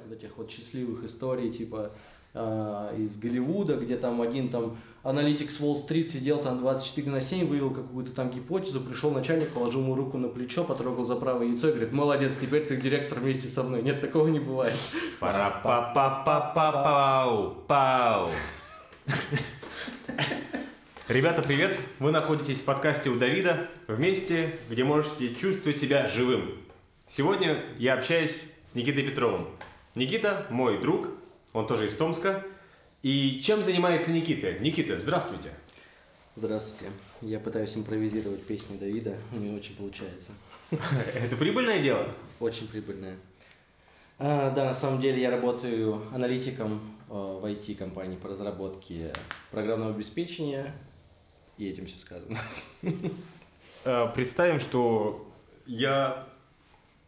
бывает вот этих вот счастливых историй, типа э, из Голливуда, где там один там аналитик с Уолл-стрит сидел там 24 на 7, вывел какую-то там гипотезу, пришел начальник, положил ему руку на плечо, потрогал за правое яйцо и говорит, молодец, теперь ты директор вместе со мной. Нет, такого не бывает. пара па па па па пау пау Ребята, привет! Вы находитесь в подкасте у Давида, в месте, где можете чувствовать себя живым. Сегодня я общаюсь с Никитой Петровым. Никита – мой друг, он тоже из Томска. И чем занимается Никита? Никита, здравствуйте. Здравствуйте. Я пытаюсь импровизировать песни Давида, не очень получается. Это прибыльное дело? Очень прибыльное. А, да, на самом деле я работаю аналитиком э, в IT-компании по разработке программного обеспечения, и этим все сказано. Э, представим, что я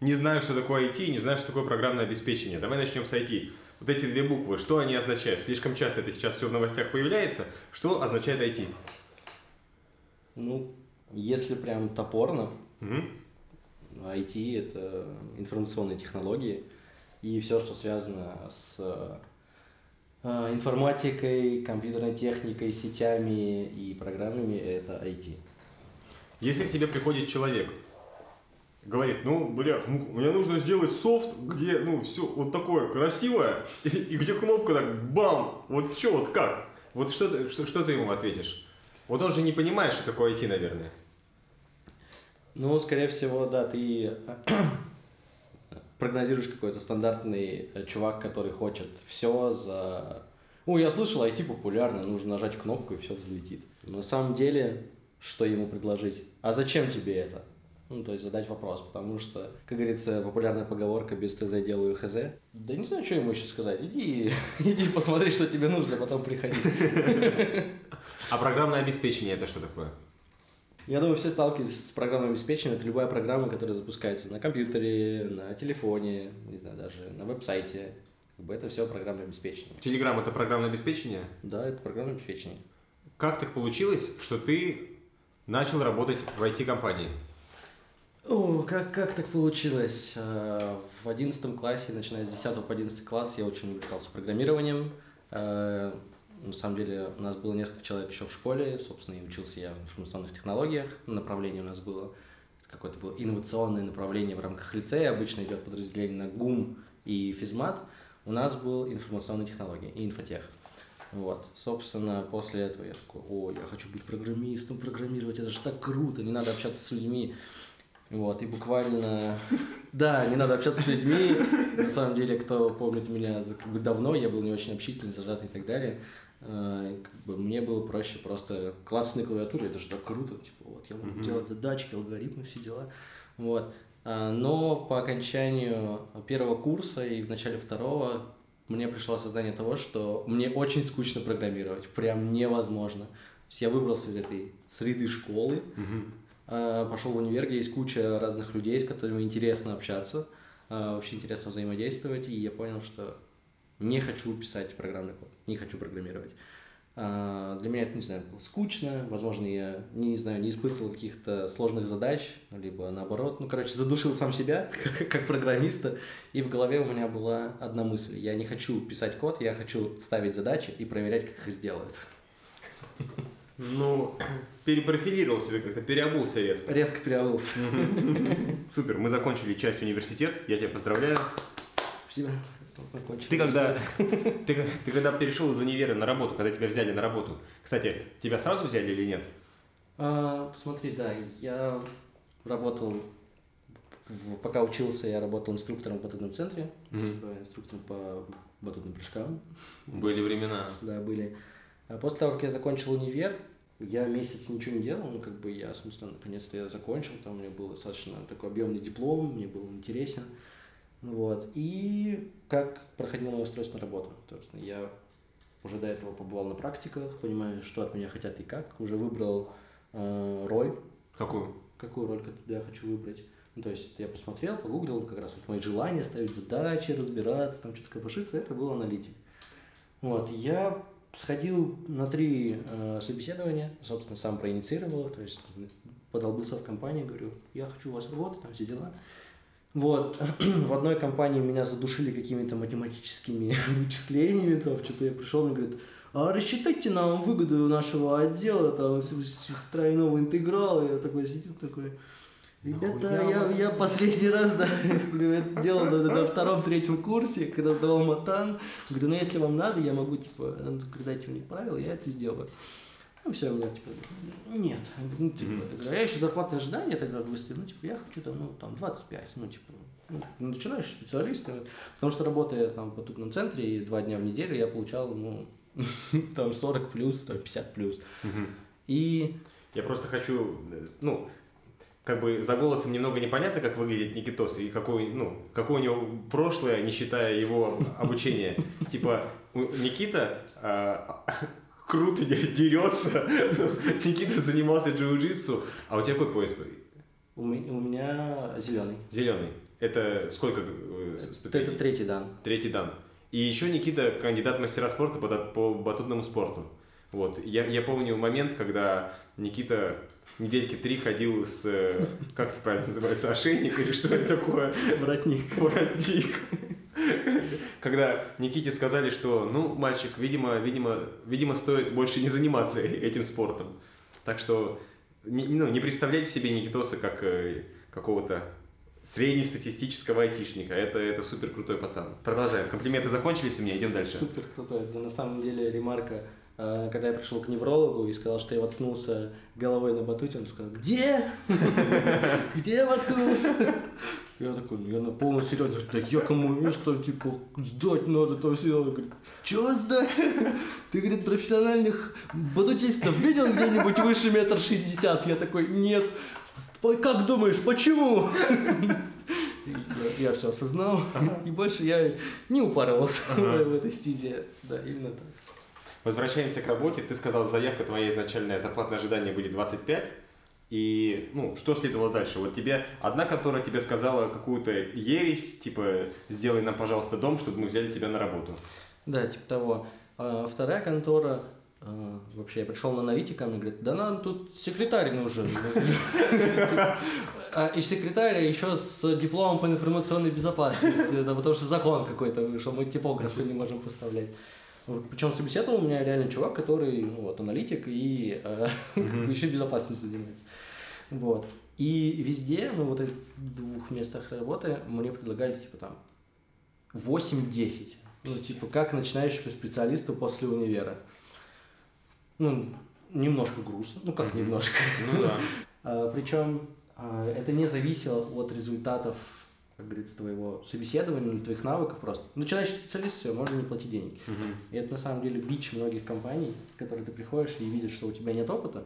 не знаю, что такое IT, не знаю, что такое программное обеспечение. Давай начнем с IT. Вот эти две буквы, что они означают? Слишком часто это сейчас все в новостях появляется. Что означает IT? Ну, если прям топорно, Угу. IT это информационные технологии и все, что связано с э, информатикой, компьютерной техникой, сетями и программами, это IT. Если к тебе приходит человек, говорит, ну, бля, ну, мне нужно сделать софт, где, ну, все вот такое красивое, и, и где кнопка так, бам, вот что, вот как? Вот что ты, что, что ты ему ответишь? Вот он же не понимает, что такое IT, наверное. Ну, скорее всего, да, ты прогнозируешь какой-то стандартный э, чувак, который хочет все за... Ну, я слышал, IT популярно, нужно нажать кнопку и все взлетит. На самом деле, что ему предложить? А зачем тебе это? Ну, то есть задать вопрос, потому что, как говорится, популярная поговорка «без ТЗ делаю ХЗ». Да не знаю, что ему еще сказать. Иди, иди посмотри, что тебе нужно, потом приходи. А программное обеспечение это что такое? Я думаю, все сталкивались с программным обеспечением. Это любая программа, которая запускается на компьютере, на телефоне, не знаю, даже на веб-сайте. Как бы это все программное обеспечение. Телеграм это программное обеспечение? Да, это программное обеспечение. Как так получилось, что ты начал работать в IT-компании? О, как, как так получилось? Э, В одиннадцатом классе, начиная с 10 по 11 класс, я очень увлекался программированием. Э, На самом деле у нас было несколько человек еще в школе, собственно, и учился я в информационных технологиях. Направление у нас было какое-то было инновационное направление в рамках лицея. Обычно идет подразделение на ГУМ и физмат. У нас был информационные технологии и инфотех. Вот, собственно, после этого я такой, о, я хочу быть программистом, программировать, это же так круто, не надо общаться с людьми. Вот, и буквально, да, не надо общаться с людьми. На самом деле, кто помнит меня давно, я был не очень общительный, зажатый и так далее. Э, как бы мне было проще просто клацать на клавиатуре, это же так круто, типа, вот, я могу Мгм. делать задачки, алгоритмы, все дела. Вот. А, Но по окончанию первого курса и в начале второго мне пришло осознание того, что мне очень скучно программировать, прям невозможно. То есть я выбрался из этой среды школы, а, пошел в универ, где есть куча разных людей, с которыми интересно общаться, а, вообще интересно взаимодействовать, и я понял, что не хочу писать программный код, не хочу программировать. А, Для меня это, не знаю, было скучно, возможно, я, не знаю, не испытывал каких-то сложных задач, либо наоборот, ну, короче, задушил сам себя, как программиста, и в голове у меня была одна мысль, я не хочу писать код, я хочу ставить задачи и проверять, как их сделают. Ну, перепрофилировался ты как-то, переобулся резко. Резко переобулся. Супер, мы закончили часть университет, я тебя поздравляю. Спасибо. Ты когда, ты, ты когда перешел из универа на работу, когда тебя взяли на работу, кстати, тебя сразу взяли или нет? А, смотри, да, я работал, в- пока учился, я работал инструктором в батутном центре, типа инструктором по батутным прыжкам, Были времена. да, были. А после того, как я закончил универ, я месяц ничего не делал, ну, как бы я, смысле, наконец-то я закончил, там у меня был достаточно такой объемный диплом, мне был интересен, вот, и как проходило мое устройство на работу, собственно, я уже до этого побывал на практиках, понимаю, что от меня хотят и как, уже выбрал э, роль, Какую? какую роль я хочу выбрать. Ну, то есть я посмотрел, погуглил, как раз вот мои желания, ставить задачи, разбираться, там что-то копошиться, это был аналитик. Вот, я сходил на три э, собеседования, собственно, сам проинициировал то есть подолбился в компании, говорю, я хочу у вас работать, там все дела. Вот, в одной компании меня задушили какими-то математическими вычислениями, там что-то я пришел, мне говорит, а рассчитайте нам выгоду нашего отдела, там, с, с тройного интеграла, я такой сидел, такой, ребята, я, я последний раз, да, это сделал на, на втором-третьем курсе, когда сдавал матан, говорю, ну если вам надо, я могу, типа, дайте мне правила, я это сделаю. Ну, все, у меня, типа, нет. Ну, типа, mm-hmm. говорю, «А я еще зарплатное ожидание тогда выставил, ну, типа, я хочу там, ну, там, 25, ну, типа, ну, начинающий специалист, потому что работая там по тупном центре и два дня в неделю я получал, ну, там 40 плюс, там 50 плюс. Мгм. И Я просто хочу, э, ну, как бы за голосом немного непонятно, как выглядит Никитос и какой, ну, какое у него прошлое, не считая его обучения. Типа, Никита а, круто де- дерется, Никита занимался джиу-джитсу, а у тебя какой пояс? у, ме- у меня зеленый. Зеленый. Это сколько э, ступеней? это третий дан. Третий дан. И еще Никита кандидат мастера спорта по батутному спорту. Вот. Я, я помню момент, когда Никита недельки три ходил с, э, как это правильно называется, ошейник или что это такое? Воротник. Воротник. Когда Никите сказали, что, ну, мальчик, видимо, видимо, видимо, стоит больше не заниматься этим спортом. Так что, не, ну, не представляйте себе Никитоса как э, какого-то среднестатистического айтишника. Это, это супер крутой пацан. Продолжаем. Комплименты закончились у меня, идем дальше. Супер крутой. Это на самом деле ремарка. Э, Когда я пришел к неврологу и сказал, что я воткнулся головой на батуте, он сказал, где? Где я воткнулся? Я такой, я на полном серьезе, да я кому место, типа, сдать надо, то все. Он говорит, чего сдать? Ты, говорит, профессиональных батутистов видел где-нибудь выше метр шестьдесят? Я такой, нет. «П- Как думаешь, почему? Я, все осознал, и больше я не упарывался в этой стезе. Да, именно так. Возвращаемся к работе. Ты сказал, заявка твоя изначальная, зарплатное ожидание будет 25. И, ну, что следовало дальше? Вот тебе одна контора тебе сказала какую-то ересь, типа, сделай нам, пожалуйста, дом, чтобы мы взяли тебя на работу. Да, типа того. А вторая контора, а, вообще, я пришел на аналитика, мне говорит, да нам тут секретарь нужен. А, И секретарь еще с дипломом по информационной безопасности, потому что закон какой-то вышел, мы типографы не можем поставлять. Причем собеседовал у меня реально чувак, который, ну, вот, аналитик и э, еще безопасностью занимается. Вот. И везде, ну, вот этих двух местах работы мне предлагали, типа, там, 8-10. Ну, типа, как начинающему специалисту после универа. Ну, немножко грустно. Ну, как немножко. Ну да. А, Причем а, это не зависело от результатов, как говорится, твоего собеседования или твоих навыков просто. Начинающий специалист, все, можно не платить денег. Мгм. И это на самом деле бич многих компаний, в которые ты приходишь и видишь, что у тебя нет опыта,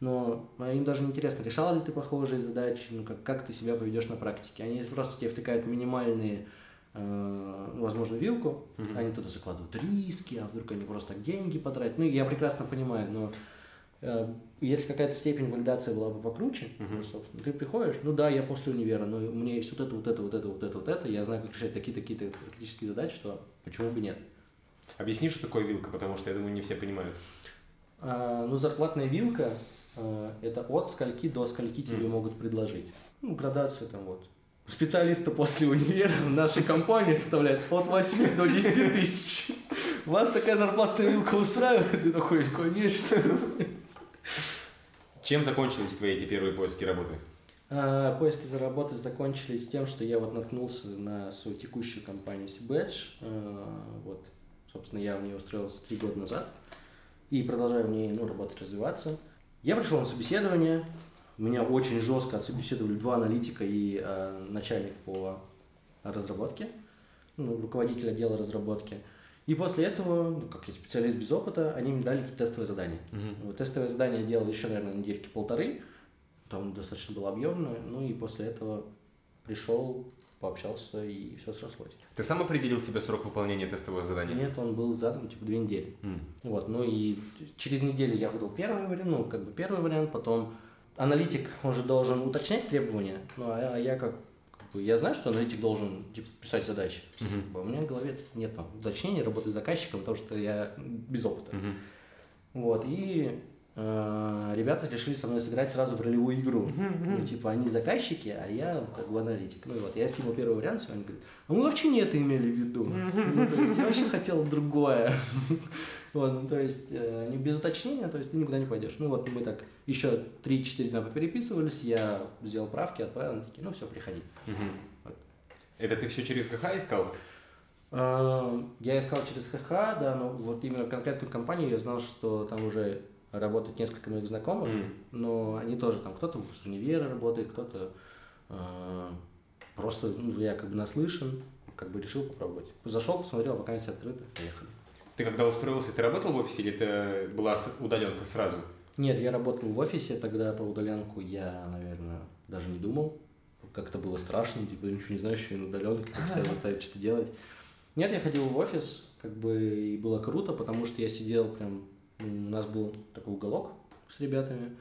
но им даже не интересно, решал ли ты похожие задачи, ну как, как ты себя поведешь на практике. Они просто тебе втыкают минимальные, э, ну, возможно, вилку, Мгм. они туда закладывают риски, а вдруг они просто так деньги потратят. Ну, я прекрасно понимаю, но если какая-то степень валидации была бы покруче, Мгм. ну, собственно, ты приходишь, ну да, я после универа, но у меня есть вот это, вот это, вот это, вот это, вот это, я знаю, как решать такие-такие практические задачи, что почему бы нет. Объясни, что такое вилка, потому что, я думаю, не все понимают. А, ну, зарплатная вилка а, это от скольки до скольки тебе Мгм. могут предложить. Ну, градация там вот. Специалисты после универа в нашей компании составляет от 8 до 10 тысяч. Вас такая зарплатная вилка устраивает? Ты такой, конечно. Чем закончились твои эти первые поиски работы? А, Поиски за работой закончились тем, что я вот наткнулся на свою текущую компанию Сибэдж. Вот, собственно, я в нее устроился три года назад и продолжаю в ней ну, работать, развиваться. Я пришел на собеседование, меня очень жестко отсобеседовали два аналитика и э, начальник по разработке, ну, руководитель отдела разработки. И после этого, ну, как я специалист без опыта, они мне дали какие-то тестовые задания. Вот тестовое задание я делал еще, наверное, недельки полторы. Там достаточно было объемное. Ну и после этого пришел, пообщался и все срослось. Ты сам определил себе срок выполнения тестового задания? Нет, он был задан типа две недели. М. Вот, ну и через неделю я выдал первый вариант, ну как бы первый вариант, потом аналитик, он же должен уточнять требования, ну а а я как, как я знаю, что аналитик должен типа, писать задачи. Бы, У меня в голове нет там уточнения, работы с заказчиком, потому что я без опыта. Мгм. Вот, и э, ребята решили со мной сыграть сразу в ролевую игру. Ну, типа, они заказчики, а я как бы аналитик. Ну и вот, я скинул первый вариант, все, они говорят, а мы вообще не это имели в виду. Ну, то есть я вообще хотел другое. Вот, ну, то есть, э, без уточнения, то есть ты никуда не пойдешь. Ну вот мы так еще 3-4 дня переписывались, я сделал правки, отправил, они такие, ну все, приходи. Это ты все через КХ искал? Э, Я искал через ХХ, да, но вот именно конкретную компанию я знал, что там уже работают несколько моих знакомых, Мгм. но они тоже там, кто-то с универа работает, кто-то э, просто, ну, я как бы наслышан, как бы решил попробовать. Зашел, посмотрел, вакансия открыта, поехали. Ты когда устроился, ты работал в офисе или это была удаленка сразу? Нет, я работал в офисе, тогда про удаленку я, наверное, даже не думал. Как-то было страшно, типа, ничего не знаешь, еще и на удаленке, как себя заставить что-то делать. Нет, я ходил в офис, как бы и было круто, потому что я сидел прям, м, у нас был такой уголок с ребятами.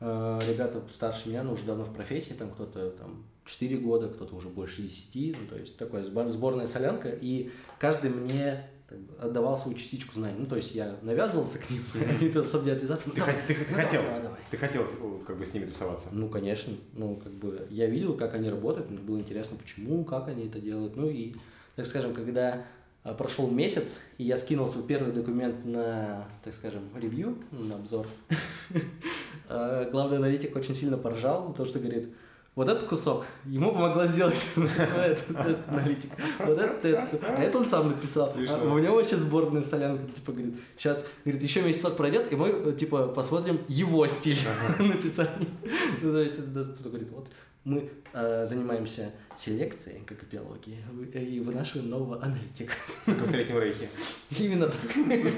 Э, Ребята старше меня, но уже давно в профессии, там кто-то там 4 года, кто-то уже больше 10, ну, то есть такая сбор- сборная солянка, и каждый мне как бы, отдавал свою частичку знаний. Ну, то есть я навязывался к ним, они чтобы не отвязаться. ну, Ты, давай, хот- ты- ты ну, хотел? давай, давай. Ты хотел как бы с ними тусоваться? Ну, конечно. Ну, как бы я видел, как они работают, мне было интересно, почему, как они это делают. Ну и, так скажем, когда а, прошел месяц, и я скинул свой первый документ на, так скажем, ревью, ну, на обзор, а, главный аналитик очень сильно поржал, потому что говорит, вот этот кусок ему помогла сделать этот аналитик. Вот этот, этот, а это он сам написал. А у него вообще сборная солянка, типа, говорит, сейчас, говорит, еще месяцок пройдет, и мы, э, типа, посмотрим его стиль написания. Ну, то есть, это кто-то говорит, вот, мы э, занимаемся селекцией, как в биологии, вы- э, и вынашиваем нового аналитика. Как в Третьем Рейхе. Именно так.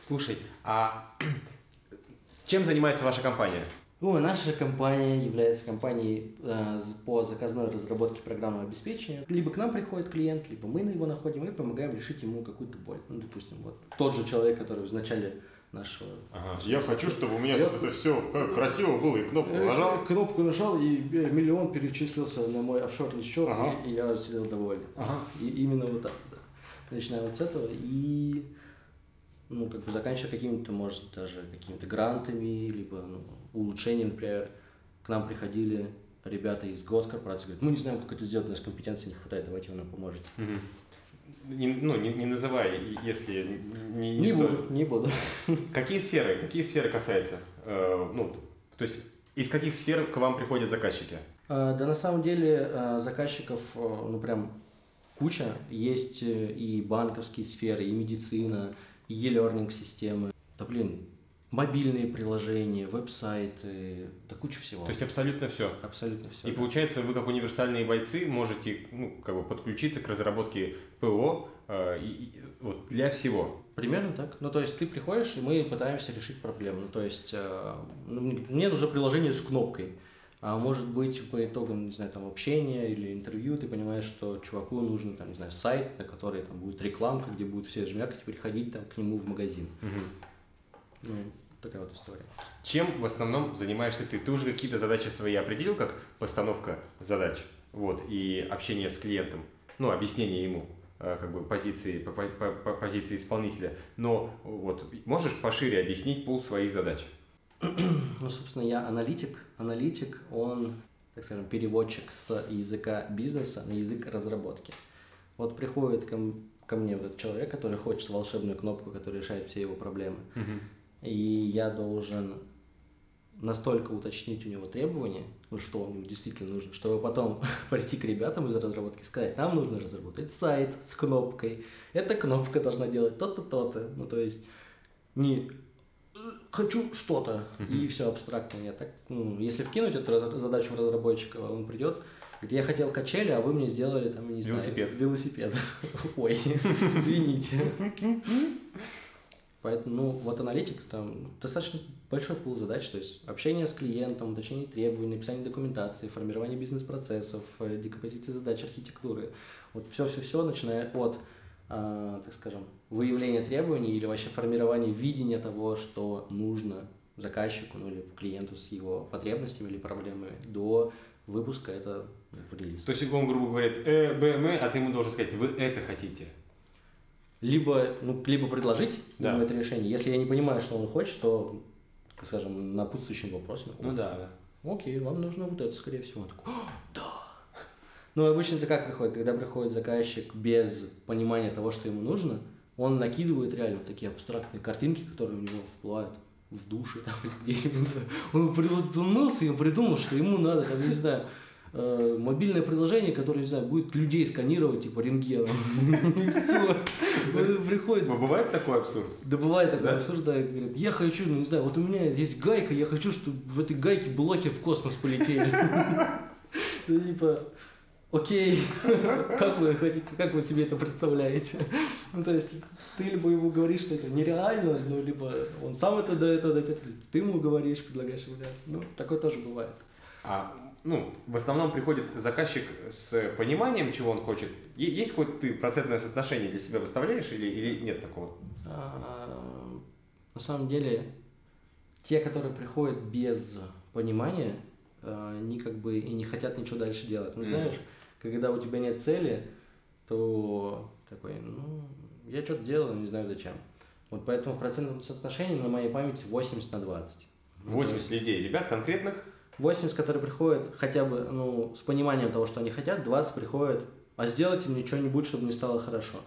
Слушай, а чем занимается ваша компания? Ну, наша компания является компанией э, по заказной разработке программного обеспечения. Либо к нам приходит клиент, либо мы на его находим и помогаем решить ему какую-то боль. Ну, допустим, вот тот же человек, который в начале нашего... Ага, я хочу, чтобы у меня Я- это все красиво было и кнопку Э, нажал. Кнопку нажал, и э, миллион перечислился на мой офшорный счет, Ага. и, и я сидел доволен. Ага. И именно вот так, да. Начинаем вот с этого и ну, как бы заканчивая какими-то, может, даже какими-то грантами, либо ну, улучшением, например, к нам приходили ребята из госкорпорации, говорят, мы не знаем, как это сделать, у нас компетенции не хватает, давайте вы нам поможете. Мгм. Не, ну, не, не называй, если не, не Не стоит. буду, не буду. Какие сферы, какие сферы касается? Э, ну, то есть из каких сфер к вам приходят заказчики? А, Да на самом деле а, заказчиков, а, ну прям куча. Есть э, и банковские сферы, и медицина, и e-learning системы. Да блин, мобильные приложения, веб-сайты, да куча всего. То есть абсолютно все. Абсолютно все. И получается, вы как универсальные бойцы можете ну, как бы подключиться к разработке ПО э, и, и вот для всего. Примерно так. Ну, то есть ты приходишь, и мы пытаемся решить проблему. Ну, то есть э, ну, мне нужно приложение с кнопкой. А может быть, по итогам, не знаю, там, общения или интервью, ты понимаешь, что чуваку нужен, там, не знаю, сайт, на который там будет рекламка, где будут все жмякать и приходить там к нему в магазин. Ну, такая вот история. Чем в основном занимаешься ты? Ты уже какие-то задачи свои определил, как постановка задач, вот, и общение с клиентом, ну, объяснение ему, э, как бы позиции, по, по- по- по позиции исполнителя. Но вот можешь пошире объяснить пул своих задач? Ну, собственно, я аналитик. Аналитик, он, так скажем, переводчик с языка бизнеса на язык разработки. Вот приходит ко, ко мне вот этот человек, который хочет волшебную кнопку, которая решает все его проблемы. И я должен настолько уточнить у него требования, ну, что ему действительно нужно, чтобы потом пойти к ребятам из разработки и сказать, нам нужно разработать сайт с кнопкой, эта кнопка должна делать то-то, то-то. Ну, то есть не «Э, хочу что-то, и все абстрактно. Нет, так, ну, если вкинуть эту задачу в разработчика, он придет, говорит, я хотел качели, а вы мне сделали там, я не знаю, Велосипед. велосипед. Ой, извините. Поэтому, ну, вот аналитик, там достаточно большой пул задач, то есть общение с клиентом, уточнение требований, написание документации, формирование бизнес-процессов, э, декомпозиция задач, архитектуры. Вот все-все-все, начиная от, а, так скажем, выявления требований или вообще формирования видения того, что нужно заказчику, ну или клиенту с его потребностями или проблемами, до выпуска это в релиз. То есть он, грубо говоря, э, Б, М, а ты ему должен сказать, вы это хотите. Либо, ну, либо предложить Да. ему это решение. Если я не понимаю, что он хочет, то, скажем, напутствующим вопросом. Ну да, да. Окей, вам нужно вот это, скорее всего. Он такой, «О, да. Ну, обычно это как приходит? Когда приходит заказчик без понимания того, что ему нужно, он накидывает реально такие абстрактные картинки, которые у него всплывают в душе там где-нибудь. Он, он мылся и придумал, что ему надо, там, не знаю, э, мобильное приложение, которое, не знаю, будет людей сканировать, типа рентгеном. И все. Приходит, Бывает такой абсурд? да бывает такой абсурд, да, говорит, я хочу, ну не знаю, вот у меня есть гайка, я хочу, чтобы в этой гайке блохи в космос полетели. Ну, типа, окей, как вы хотите, как вы себе это представляете? Ну, то есть, ты либо ему говоришь, что это нереально, ну, либо он сам это до этого допетривает, ты ему говоришь, предлагаешь вариант. Ну, такое тоже бывает. А, ну, в основном приходит заказчик с пониманием, чего он хочет. Есть хоть ты процентное соотношение для себя выставляешь или, или нет такого? А, На самом деле, те, которые приходят без понимания, а, они как бы и не хотят ничего дальше делать. Ну, знаешь, когда у тебя нет цели, то такой, ну, я что-то делаю, не знаю зачем. Вот поэтому в процентном соотношении на моей памяти 80 на 20. Ну, то 80 людей, ребят конкретных. 80, которые приходят хотя бы ну, с пониманием того, что они хотят, 20 приходят, а сделать им ничего не будет, чтобы не стало хорошо.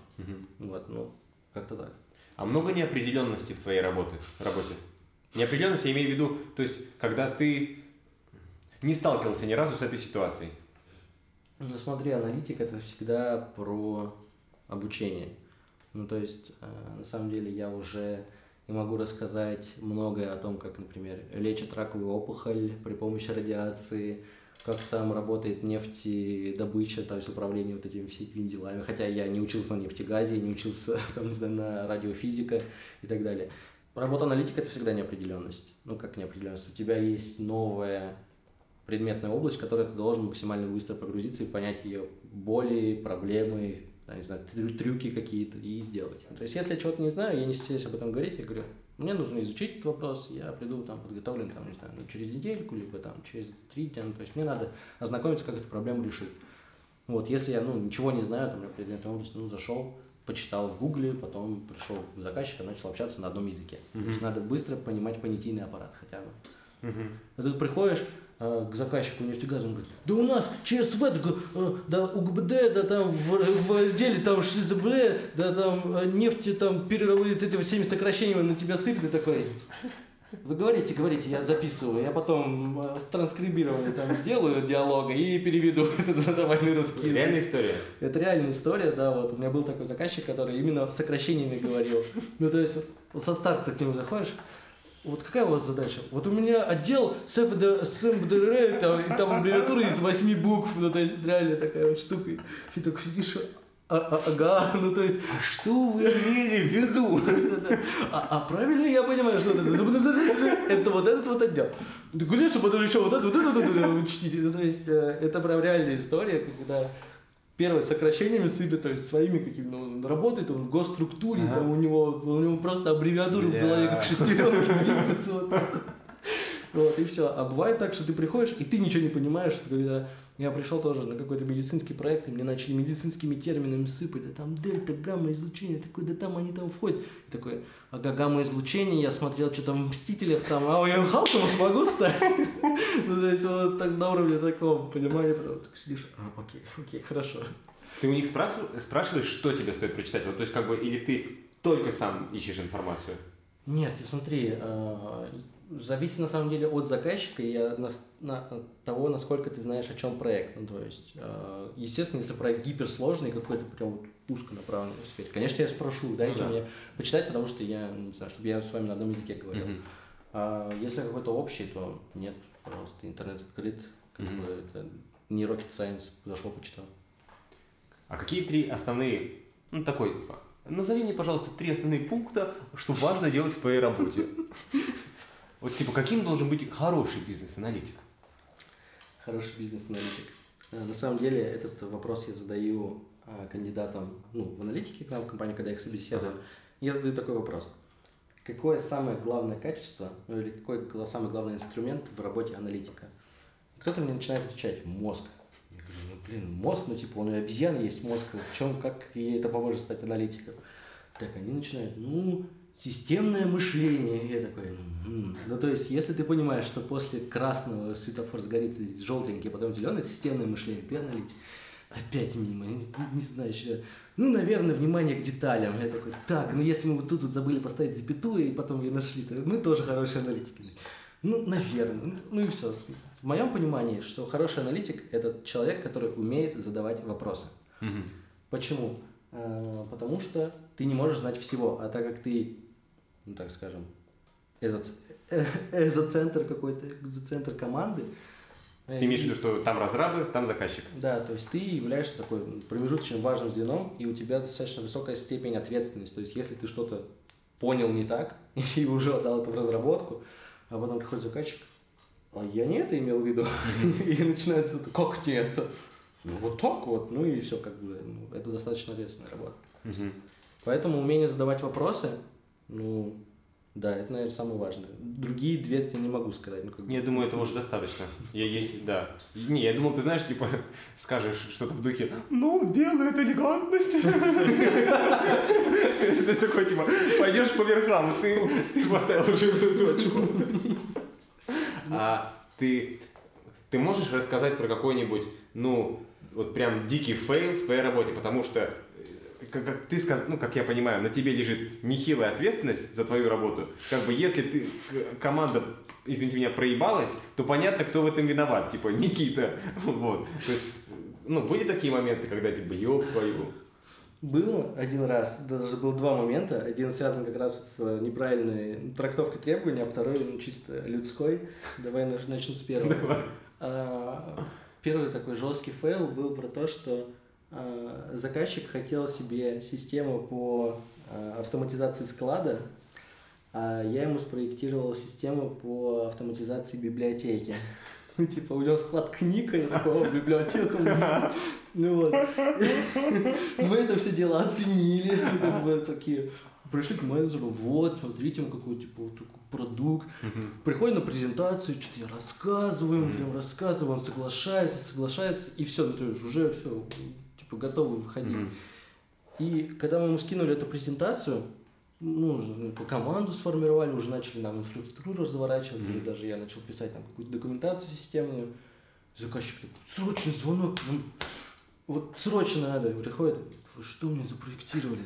Вот, ну, как-то так. А много неопределенности в твоей работе, работе? Неопределенность я имею в виду, то есть, когда ты не сталкивался ни разу с этой ситуацией. Ну, смотри, аналитика это всегда про обучение. Ну, то есть, э, на самом деле, я уже и могу рассказать многое о том, как, например, лечат раковую опухоль при помощи радиации, как там работает нефтедобыча, то есть управление вот этими всеми делами. Хотя я не учился на нефтегазе, не учился там, не знаю, на радиофизика и так далее. Работа аналитика – это всегда неопределенность. Ну, как неопределенность? У тебя есть новая предметная область, в которой ты должен максимально быстро погрузиться и понять ее боли, проблемы, там, не знаю, трю- трюки какие-то и сделать. То есть, если я чего-то не знаю, я не стесняюсь об этом говорить, я говорю, мне нужно изучить этот вопрос, я приду там подготовлен, там, не знаю, ну, через недельку, либо там через три дня, ну, то есть мне надо ознакомиться, как эту проблему решить. Вот, если я, ну, ничего не знаю, там, я предметная область, ну, зашел, почитал в гугле, потом пришел к заказчику, начал общаться на одном языке. То есть надо быстро понимать понятийный аппарат хотя бы. А тут приходишь э, к заказчику нефтегаза, он говорит, да у нас ЧСВ, да, э, да УГБД, да там в, в отделе там ШЗБ, да там э, нефти там переработают эти всеми сокращениями на тебя сыпят, и такой, вы говорите, говорите, я записываю, я потом э, транскрибирование там сделаю диалога и переведу это на нормальный русский язык. Реальная история. Это реальная история, да, вот у меня был такой заказчик, который именно сокращениями говорил. Ну, то есть, со старта к нему заходишь, вот какая у вас задача? Вот у меня отдел с ФД, с МДР, там, и там аббревиатура из восьми букв, ну, то есть, реально такая вот штука. И такой сидишь, а, а- ага, ну, то есть, А что вы имели в виду? а, а правильно я понимаю, что это? Это вот этот вот отдел. Конечно, потом еще вот это, вот это, вот это учтите. Ну, то есть, э, это прям реальная история, когда первое сокращениями сыпет, то есть своими какими-то, ну, он работает он в госструктуре, Ага. там у него, у него просто аббревиатуры в голове, как шестеренки двигаются. Вот, и все. А бывает так, что ты приходишь, и ты ничего не понимаешь, когда я пришел тоже на какой-то медицинский проект, и мне начали медицинскими терминами сыпать, да там дельта, гамма, излучение, такой, да там они там входят. И такой, ага, гамма, излучение, я смотрел, что там в Мстителях, там, а я Халком смогу стать? Ну, то есть, вот так на уровне такого понимания, потом так сидишь, а, окей, окей, хорошо. Ты у них спрашиваешь, что тебе стоит прочитать? Вот, то есть, как бы, или ты только сам ищешь информацию? Нет, и смотри, э, зависит на самом деле от заказчика и от того, насколько ты знаешь, о чем проект. Ну, то есть, э, естественно, если проект гиперсложный, какой-то прям вот узконаправленный в сфере, конечно, я спрошу, дайте Ну да. мне почитать, потому что я, ну, не знаю, чтобы я с вами на одном языке говорил. Мгм. А если какой-то общий, то нет, пожалуйста, интернет открыт, как Мгм. бы это не rocket science, зашел, почитал. А какие три основные, ну такой, назови мне, пожалуйста, три основные пункта, что важно делать в твоей работе. Вот типа, каким должен быть хороший бизнес-аналитик? Хороший бизнес-аналитик. Э, На самом деле этот вопрос я задаю а, кандидатам ну, в аналитике к нам в компании, когда я их собеседую. Я задаю такой вопрос. Какое самое главное качество, ну или какой самый главный инструмент в работе аналитика? Кто-то мне начинает отвечать мозг. Я говорю, ну блин, мозг, ну типа он и обезьяны есть мозг, в чем, как ей это поможет стать аналитиком? Так, они начинают, ну, системное мышление. Я такой, ну, то есть, если ты понимаешь, что после красного светофор сгорится желтенький, а потом зеленый, системное мышление, ты аналитик. Опять мимо, не, не знаю, еще. Ну, наверное, внимание к деталям. Я такой, так, ну если мы вот тут вот забыли поставить запятую, и потом ее нашли, то мы тоже хорошие аналитики. Ну, наверное. Ну, Ну и все. В моем понимании, что хороший аналитик – это человек, который умеет задавать вопросы. Мгм. Почему? А, Потому что ты не можешь знать всего, а так как ты, ну так скажем, э, эзоцентр какой-то, эзоцентр команды. Ты имеешь в виду, что там разрабы, там заказчик. Да, то есть ты являешься такой промежуточным важным звеном, и у тебя достаточно высокая степень ответственности. То есть если ты что-то понял не так, и уже отдал это в разработку, а потом приходит заказчик, а я не это имел в виду. И начинается, как тебе это? Ну вот так вот, ну и все, как бы, ну, это достаточно ответственная работа. Поэтому умение задавать вопросы, ну, да, это, наверное, самое важное. Другие две я не могу сказать. Ну, бы. Я думаю, этого уже достаточно. Я, я- да. Не, я думал, ты знаешь, типа, скажешь что-то в духе, ну, белая это элегантность. Ты такой, типа, пойдешь по верхам, ты, поставил уже эту точку. А ты, ты можешь рассказать про какой-нибудь, ну, вот прям дикий фейл в твоей работе, потому что как, как ты сказал, ну, как я понимаю, на тебе лежит нехилая ответственность за твою работу. Как бы, если ты, к- команда, извините меня, проебалась, то понятно, кто в этом виноват. Типа, Никита. Вот. То есть, ну, были такие моменты, когда, типа, ёб твою. Было один раз, даже было два момента. Один связан как раз с неправильной трактовкой требований, а второй ну, чисто людской. Давай начну с первого. А, Первый такой жесткий фейл был про то, что заказчик хотел себе систему по а, автоматизации склада, а я ему спроектировал систему по автоматизации библиотеки. Ну, типа, у него склад книг, и я такой, «О, библиотека. ну, вот. Мы это все дело оценили, как бы такие, пришли к менеджеру, вот, смотрите, мы какой типа вот такой продукт. Приходим на презентацию, что-то я рассказываю, прям рассказываю, он соглашается, соглашается, и все, ну то есть уже все, типа готовы выходить. Мгм. И когда мы ему скинули эту презентацию, ну, ну, по команду сформировали, уже начали нам инфраструктуру разворачивать, или даже я начал писать там какую-то документацию системную. Заказчик такой, срочный звонок, ну, вот срочно надо. Приходит, вы что мне запроектировали?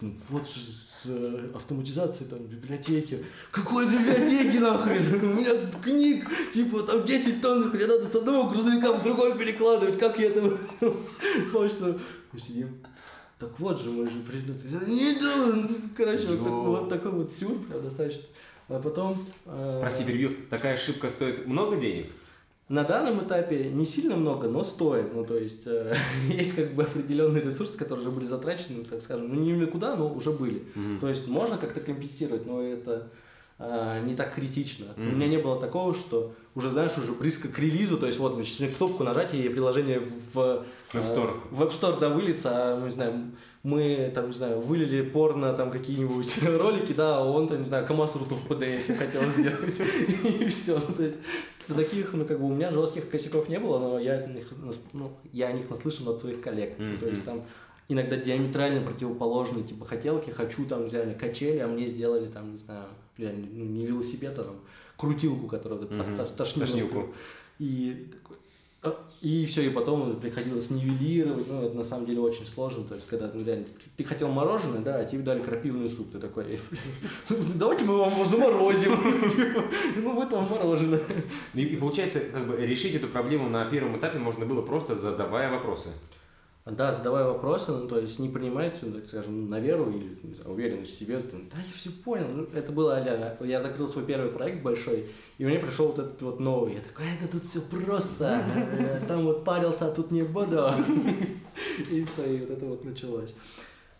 Ну, вот же с э, автоматизацией там библиотеки. Какой библиотеки нахрен? У меня книг, типа там 10 тонн, мне надо с одного грузовика в другой перекладывать. Как я это что мы сидим. Так вот же, мы же признаты. Не Короче, вот, так- вот такой вот сюр, прям достаточно. А потом... э, Прости, перебью. Такая ошибка стоит много денег? На данном этапе не сильно много, но стоит. Ну, то есть, э, есть как бы определенные ресурсы, которые уже были затрачены, так скажем, ну, не никуда, но уже были. Мгм. То есть, можно как-то компенсировать, но это э, не так критично. У Мгм. меня не было такого, что уже, знаешь, уже близко к релизу, то есть, вот, мы сейчас кнопку нажать, и приложение в, В App Store. в App Store, да, выльется, а, ну, не знаю, мы, там, не знаю, вылили порно, там, какие-нибудь ролики, да, он, там, не знаю, Камасруту в PDF хотел сделать, и все, ну, то есть, таких, ну, как бы, у меня жестких косяков не было, но я, них ну, я о них наслышан от своих коллег, Ну, то есть, там, иногда диаметрально противоположные, типа, хотелки, хочу, там, реально, качели, а мне сделали, там, не знаю, реально, ну, не велосипед, а там, крутилку, тош- тошнило. Тошнилку. И и все, и потом приходилось нивелировать, ну, это на самом деле очень сложно, то есть, когда, ну, реально, ты хотел мороженое, да, а тебе дали крапивный суп, ты такой, давайте мы вам заморозим, Типа, ну, вот вам мороженое. И, и получается, как бы решить эту проблему на первом этапе можно было просто задавая вопросы. Да, задавая вопросы, ну, то есть не принимать всё, так скажем, на веру или не знаю, уверенность в себе. ты, Да, я все понял. Ну, это было, а я закрыл свой первый проект большой, и мне пришел вот этот вот новый. Я такой, «А, это тут все просто. Я Там вот парился, а тут не буду. И все, и вот это вот началось.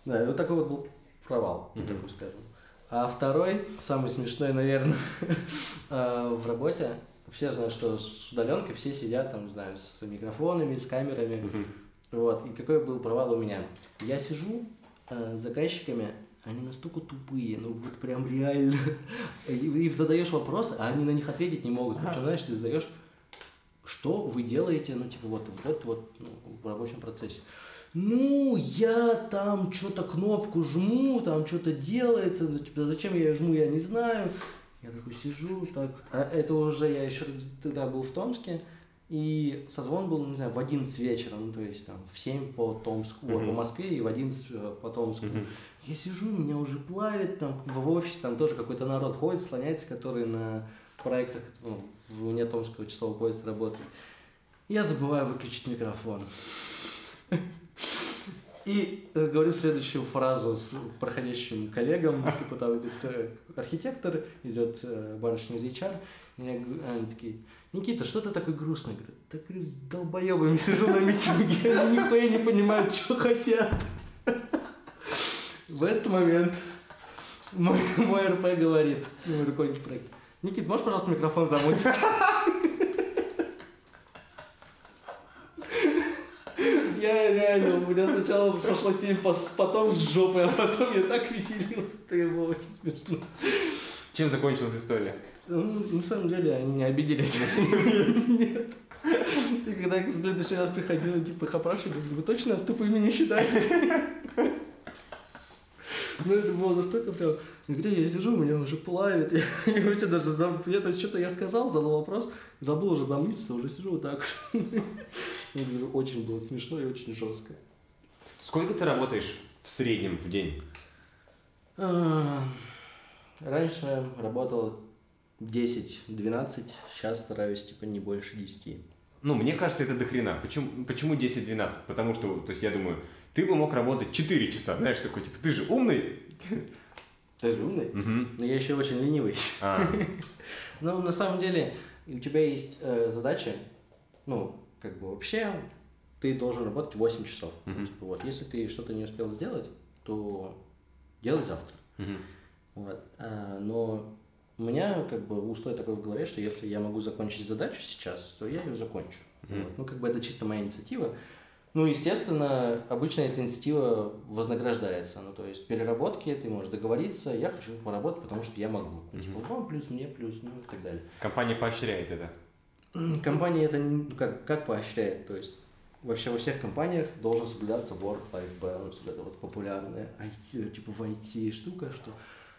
Да, вот такой вот был провал, такой скажем. А второй, самый смешной, наверное, а, в работе, все знают, что с удаленкой все сидят, там, знаю, с микрофонами, с камерами. Вот, и какой был провал у меня? Я сижу э, с заказчиками, они настолько тупые, ну вот прям реально. И, и задаешь вопросы, а они на них ответить не могут. Причем, знаешь, ты задаешь, что вы делаете, ну, типа, вот, вот, вот, ну, в рабочем процессе. ну, я там что-то кнопку жму, там что-то делается, ну, типа, зачем я ее жму, я не знаю. Я такой сижу, так, а это уже, я еще тогда был в Томске, и созвон был, не знаю, в 11 вечера, ну, то есть там в 7 по Томску, mm-hmm. по Москве и в 11 э, по Томску. Mm-hmm. Я сижу, меня уже плавит, там в офисе там тоже какой-то народ ходит, слоняется, который на проектах ну, вне Томского часового поезда работает. Я забываю выключить микрофон. И э, говорю следующую фразу с проходящим коллегам, типа там идет э, архитектор, идет барышня из HR, и я, они такие, Никита, что ты такой грустный? Говорю, так с долбоебами сижу на митинге, они нихуя не понимают, что хотят. В этот момент мой, мой РП говорит, мой руководитель проекта, Никит, можешь, пожалуйста, микрофон замутить? Я реально, у меня сначала сошло 7, потом с жопы, а потом я так веселился, это было очень смешно. Чем закончилась история? Ну, на самом деле, они не обиделись. Нет. И когда я в следующий раз приходил, типа, их опрашивали, вы точно нас тупыми не считаете? Ну, это было настолько прям... Где я сижу, меня уже плавит. Я, я вообще даже забыл, это что-то я сказал, задал вопрос, забыл уже замутиться, уже сижу вот так. Очень было смешно и очень жестко. Сколько ты работаешь в среднем в день? Раньше работал 10-12, сейчас стараюсь типа не больше 10. Ну, мне кажется, это дохрена. Почему, почему 10-12? Потому что, то есть я думаю, ты бы мог работать 4 часа, знаешь, такой, типа, ты же умный. Ты же умный? Угу. Но я еще очень ленивый. А. ну, на самом деле, у тебя есть э, задача, ну, как бы вообще, ты должен работать 8 часов. Угу. Типа, вот, если ты что-то не успел сделать, то делай завтра. Угу. Вот. А, но у меня как бы устой такой в голове, что если я могу закончить задачу сейчас, то я ее закончу. Mm-hmm. Вот. Ну, как бы это чисто моя инициатива. Ну, естественно, обычно эта инициатива вознаграждается. Ну, то есть переработки, ты можешь договориться, я хочу поработать, потому что я могу. Mm-hmm. Типа, вам плюс, мне плюс, ну и так далее. Компания поощряет это? Компания это ну, как, как поощряет? То есть вообще во всех компаниях должен соблюдаться work-life balance, вот это вот популярная IT, типа в IT штука, что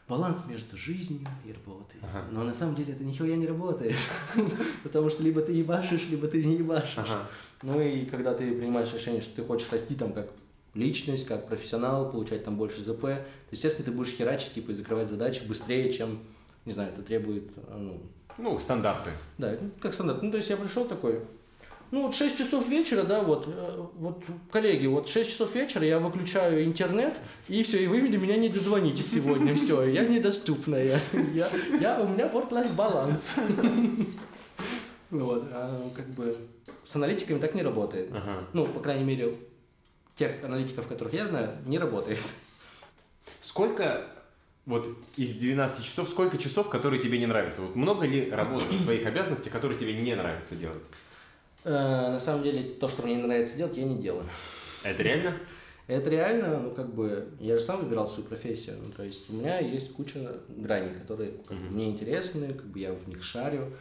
баланс между жизнью и работой. Ага. Но на самом деле это нихуя не работает. Потому что либо ты ебашишь, либо ты не ебашишь. Ага. Ну и когда ты принимаешь решение, что ты хочешь расти там как личность, как профессионал, получать там больше ЗП, то, естественно, ты будешь херачить, типа, и закрывать задачи быстрее, чем, не знаю, это требует, ну... Ну, стандарты. Да, как стандарт. Ну, то есть я пришел такой, ну, вот 6 часов вечера, да, вот, э, вот, коллеги, вот 6 часов вечера я выключаю интернет, и все, и вы меня не дозвонитесь сегодня, все, я недоступная, я, я, у меня work-life баланс. Вот, а, как бы с аналитиками так не работает. Ага. Ну, по крайней мере, тех аналитиков, которых я знаю, не работает. Сколько вот из 12 часов, сколько часов, которые тебе не нравятся? Вот много ли работы в твоих обязанностях, которые тебе не нравится делать? Э, на самом деле, то, что мне не нравится делать, я не делаю. Это реально? Это реально, ну, как бы, я же сам выбирал свою профессию. Ну, то есть, у меня есть куча граней, которые как uh-huh. мне интересны, как бы я в них шарю.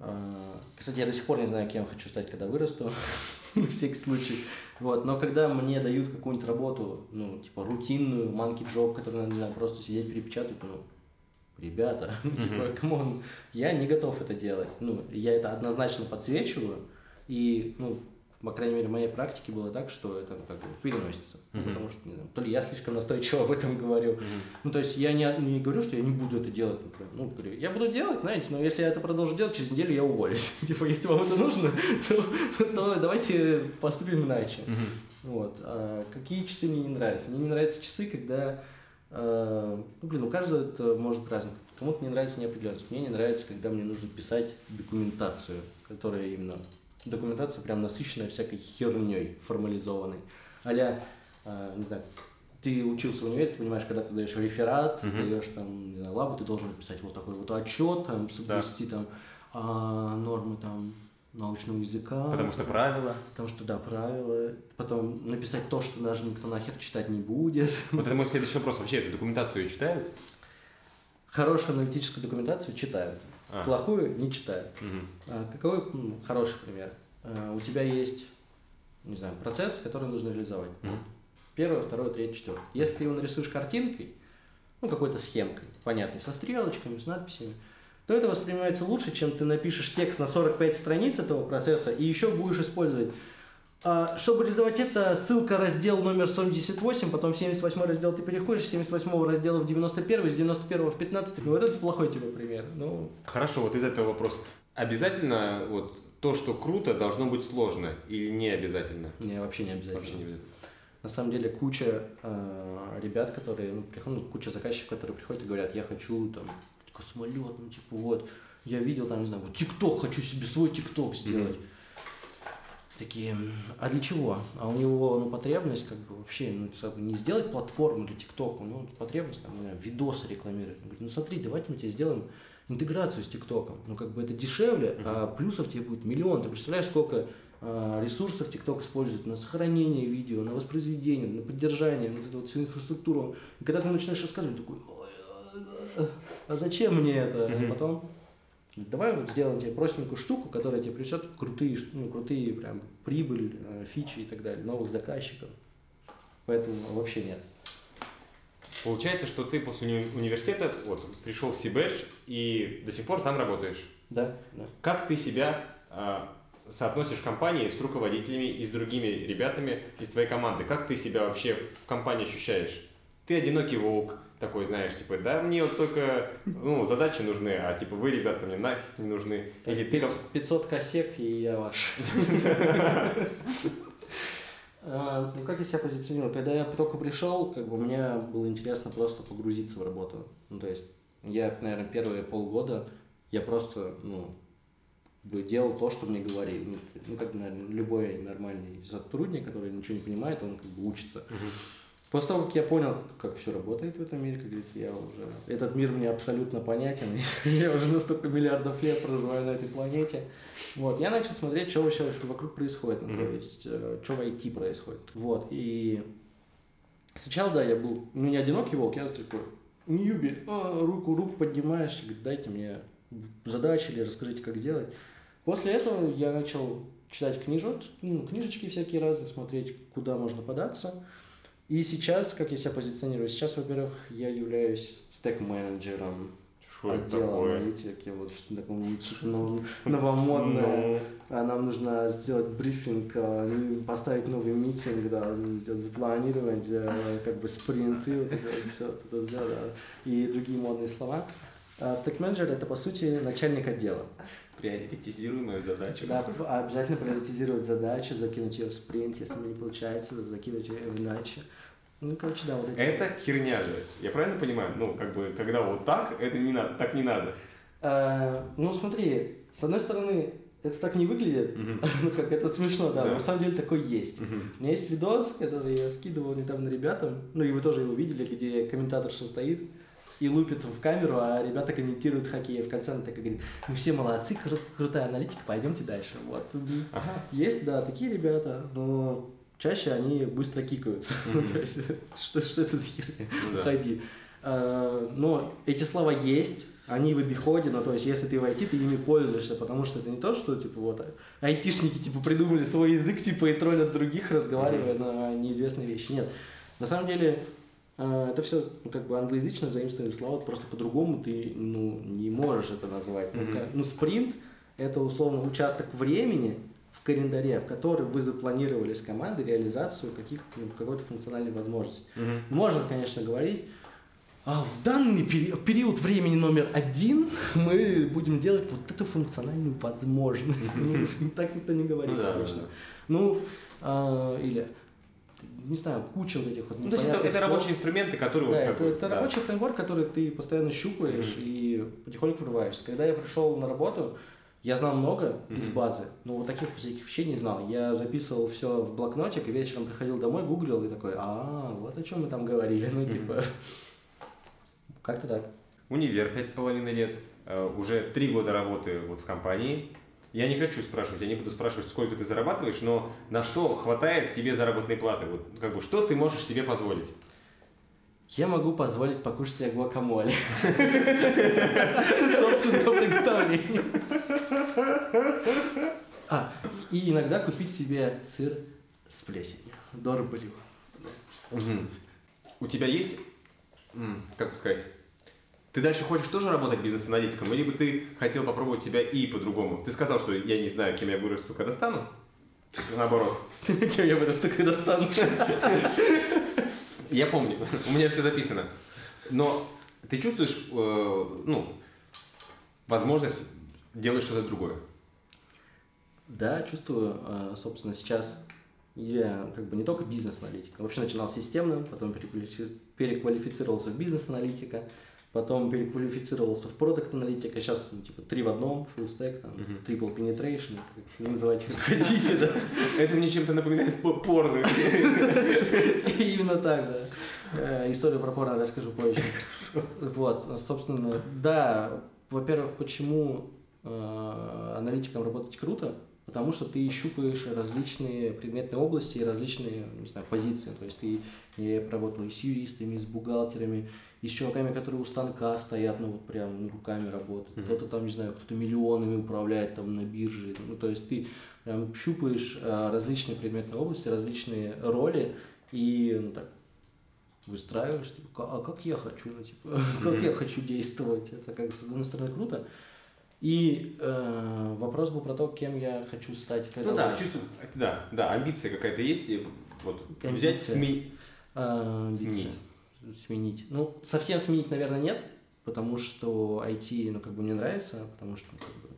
Uh-huh. Кстати, я до сих пор не знаю, кем хочу стать, когда вырасту, на всякий случай. Вот, но когда мне дают какую-нибудь работу, ну, типа, рутинную, monkey job, который надо, не знаю, просто сидеть, перепечатать, ну, ребята, mm-hmm. типа, come on, я не готов это делать. Ну, я это однозначно подсвечиваю, и, ну, по крайней мере, в моей практике было так, что это как бы переносится. Mm-hmm. потому что, не знаю, то ли я слишком настойчиво об этом говорю. Mm-hmm. Ну, то есть я не, не говорю, что я не буду это делать. Например. Ну, говорю, я буду делать, знаете, но если я это продолжу делать, через неделю я уволюсь. типа, если вам это нужно, то, то давайте поступим иначе. Mm-hmm. Вот. А какие часы мне не нравятся? Мне не нравятся часы, когда ну, блин, у каждого это может быть разный. Кому-то не нравится неопределенность. Мне не нравится, когда мне нужно писать документацию, которая именно... Документация прям насыщенная всякой херней формализованной. Аля, э, не знаю, ты учился в универе, ты понимаешь, когда ты сдаешь реферат, uh-huh. сдаешь там, не знаю, лабу, ты должен написать вот такой вот отчет, там, соблюсти да. там а, нормы там научного языка. Потому что правила. Потому что, да, правила. Потом написать то, что даже никто нахер читать не будет. Вот это мой следующий вопрос. Вообще, эту документацию читают? Хорошую аналитическую документацию читают. А. Плохую не читают. Угу. А, какой ну, хороший пример? А, у тебя есть не знаю, процесс, который нужно реализовать. Мгм. Первое, второе, третье, четвертое. Если ты его нарисуешь картинкой, ну, какой-то схемкой, понятной, со стрелочками, с надписями, то это воспринимается лучше, чем ты напишешь текст на 45 страниц этого процесса и еще будешь использовать. А, чтобы реализовать это, ссылка раздел номер 78, потом в 78 раздел ты переходишь, с 78 раздела в 91, с 91 в 15. Ну, вот это плохой тебе пример. Ну, Хорошо, вот из этого вопрос. Обязательно вот то, что круто, должно быть сложно или не обязательно? не, вообще не обязательно. Вообще не обязательно. На самом деле куча э, ребят, которые, ну, приходят, ну, куча заказчиков, которые приходят и говорят, я хочу там космолет, ну типа вот, я видел там, не знаю, вот ТикТок, хочу себе свой ТикТок сделать. Такие, «М, а для чего? А у него ну, потребность как бы вообще ну, бы не сделать платформу для ТикТока, ну потребность там, знаю, видосы рекламировать. Он говорит, ну смотри, давайте мы тебе сделаем интеграцию с ТикТоком. Ну как бы это дешевле, а плюсов тебе будет миллион. Ты представляешь, сколько а, ресурсов ТикТок использует на сохранение видео, на воспроизведение, на поддержание, вот эту вот всю инфраструктуру. И когда ты начинаешь рассказывать, такой, «Ой, а, зачем мне это? А Мгм. потом Давай вот сделаем тебе простенькую штуку, которая тебе принесет крутые, ну, крутые прям прибыль, э, фичи и так далее, новых заказчиков. Поэтому вообще нет. Получается, что ты после уни- университета вот, пришел в Сибэш и до сих пор там работаешь. Да, да. Как ты себя а, соотносишь в компании с руководителями и с другими ребятами из твоей команды? Как ты себя вообще в компании ощущаешь? Ты одинокий волк, такой, знаешь, типа, да, мне вот только, ну, задачи нужны, а типа вы, ребята, мне нафиг не нужны. Или ты как- 500 косек, и я ваш. А, Ну, как я себя позиционирую? Когда я только пришел, как бы мне было интересно просто погрузиться в работу. Ну, то есть, я, наверное, первые полгода я просто, ну, делал то, что мне говорили. Ну, Ну, как, наверное, любой нормальный сотрудник, который ничего не понимает, он как бы учится. После того, как я понял, как все работает в этом мире, как говорится, я уже... Этот мир мне абсолютно понятен. я уже на столько миллиардов лет проживаю на этой планете. Вот, я начал смотреть, что вообще вокруг происходит. Ну, то есть, что в IT происходит. Вот, и сначала, да, я был, ну, не одинокий волк, я такой, Ньюби, а, руку, руку поднимаешь, говорит, дайте мне задачи или расскажите, как сделать. После этого я начал читать книжок, ну, книжечки всякие разные, смотреть, куда можно податься. И сейчас, как я себя позиционирую? Сейчас, во-первых, я являюсь стек-менеджером это отдела такое? аналитики, вот что такое что-то нов- новомодное. Ну, А нам нужно сделать брифинг, а, поставить новый митинг, да, сделать, запланировать э, как бы спринты, вот это все, вот это сделать, да, и другие модные слова. А стек-менеджер это по сути начальник отдела. приоритизируй мою задачу. Да, обязательно приоритизировать задачу, закинуть ее в спринт, если не получается, закинуть ее иначе. Ну, короче, да, вот эти. Это херня же. Я правильно понимаю? Ну, как бы, когда вот так, это не надо, так не надо. А, ну, смотри, с одной стороны, это так не выглядит, ну, как это смешно, да, Да. на самом деле такой есть. У меня есть видос, который я скидывал недавно ребятам, ну и вы тоже его видели, где комментаторша стоит и лупит в камеру, а ребята комментируют хоккей. В конце она такая говорит, мы все молодцы, кру- крутая аналитика, пойдемте дальше. Вот. Ага. Есть, да, такие ребята, но чаще они быстро кикаются. Ну, Мгм. То есть, что, что это за херня? Ну да. Уходи. А, Но эти слова есть, они в обиходе, но то есть если ты в IT, ты ими пользуешься, потому что это не то, что типа вот айтишники типа придумали свой язык типа и троллят других, разговаривая на неизвестные вещи. Нет. На самом деле это все ну, как бы англоязычно заимствованные слова, просто по-другому ты ну, не можешь это назвать. Ну, ка- Ну, спринт это условно участок времени в календаре, в который вы запланировали с командой реализацию каких-то, ну, какой-то функциональной возможности. Мгм. Можно, конечно, говорить, а в данный пери- период времени номер один мы будем делать вот эту функциональную возможность. Ну, Так никто не говорит Ну обычно. Ну, а, или, не знаю, куча вот этих вот Ну, то есть это, это слов. рабочие инструменты, которые Да, вот это, это да. рабочий фреймворк, который ты постоянно щупаешь Мгм. и потихоньку врываешься. Когда я пришел на работу, я знал много из Мгм. базы, но вот таких всяких вещей не знал. Я записывал все в блокнотик, и вечером приходил домой, гуглил и такой, а, вот о чем мы там говорили. Ну, типа, как-то так. Универ пять с половиной лет, э, уже три года работы вот в компании. Я не хочу спрашивать, я не буду спрашивать, сколько ты зарабатываешь, но на что хватает тебе заработной платы? Вот как бы что ты можешь себе позволить? Я могу позволить покушать себе гуакамоле. Собственного приготовления. А, и иногда купить себе сыр С плесенью. Дорблю. У тебя есть, как сказать, ты дальше хочешь тоже работать бизнес-аналитиком, или бы ты хотел попробовать себя и по-другому? Ты сказал, что я не знаю, кем я вырасту, когда стану. Наоборот. Кем я вырасту, когда стану? Я помню, у меня все записано. Но ты чувствуешь, э, ну, возможность делать что-то другое? Да, чувствую. А, Собственно, сейчас я как бы не только бизнес-аналитик. Вообще начинал системным, потом переквалифи- переквалифицировался в бизнес-аналитика, потом переквалифицировался в продукт-аналитика. Сейчас ну, типа три в одном, full stack, там, Мгм. triple penetration, как называйте как хотите, да. Это мне чем-то напоминает по- порно. Именно так, да. Э, Историю про порно расскажу позже. Вот, собственно, да, во-первых, почему э, аналитикам работать круто? Потому что ты щупаешь различные предметные области и различные, не знаю, позиции. То есть ты я работал и с юристами, и с бухгалтерами, и с чуваками, которые у станка стоят, ну вот прям ну, руками работают. Мгм. Кто-то там, не знаю, кто-то миллионами управляет там на бирже. Ну, то есть ты прям щупаешь э, различные предметные области, различные роли и ну, так выстраиваешь, типа, «Ка- а как я хочу, ну, типа, как я хочу действовать. Это как с одной стороны круто. И э, вопрос был про то, кем я хочу стать. когда Ну да, вырасту. чувствую, да, да, амбиция какая-то есть, и вот Амбиция. взять, сме- А, амбиции. Сменить. Сменить. Ну, совсем сменить, наверное, нет, потому что IT, ну, как бы мне нравится, потому что, ну, как бы,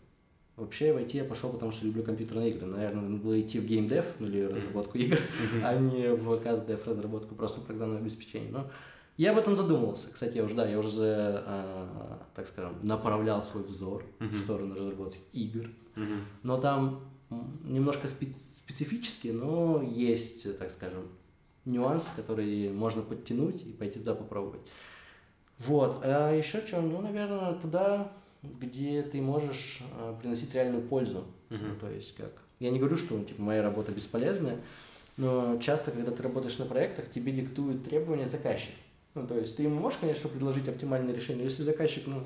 вообще в IT я пошел, потому что люблю компьютерные игры. Наверное, надо было идти в геймдев, ну, или разработку игр, а не в КСДФ разработку просто программного обеспечения. Но я об этом задумывался. Кстати, я уже, да, я уже, а, так скажем, направлял свой взор в сторону разработки игр. Но там немножко спе- специфически, но есть, так скажем, нюансы, которые можно подтянуть и пойти туда попробовать. Вот. А еще что? Ну, наверное, туда, где ты можешь а, приносить реальную пользу. Ну, то есть как... Я не говорю, что типа, моя работа бесполезная, но часто, когда ты работаешь на проектах, тебе диктуют требования заказчик. Ну, то есть ты ему можешь, конечно, предложить оптимальное решение, если заказчик, ну,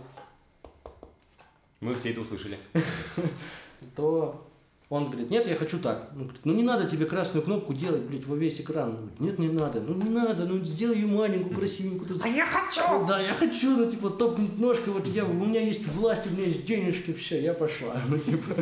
Мы все это услышали. то он говорит, нет, я хочу так. Он говорит, ну не надо тебе красную кнопку делать, блядь, во весь экран. Он говорит, нет, не надо. Ну не надо, ну сделай ее маленькую, красивенькую. А я хочу! Да, я хочу, ну типа топнуть ножкой, вот я, у меня есть власть, у меня есть денежки, все, я пошла. Ну типа,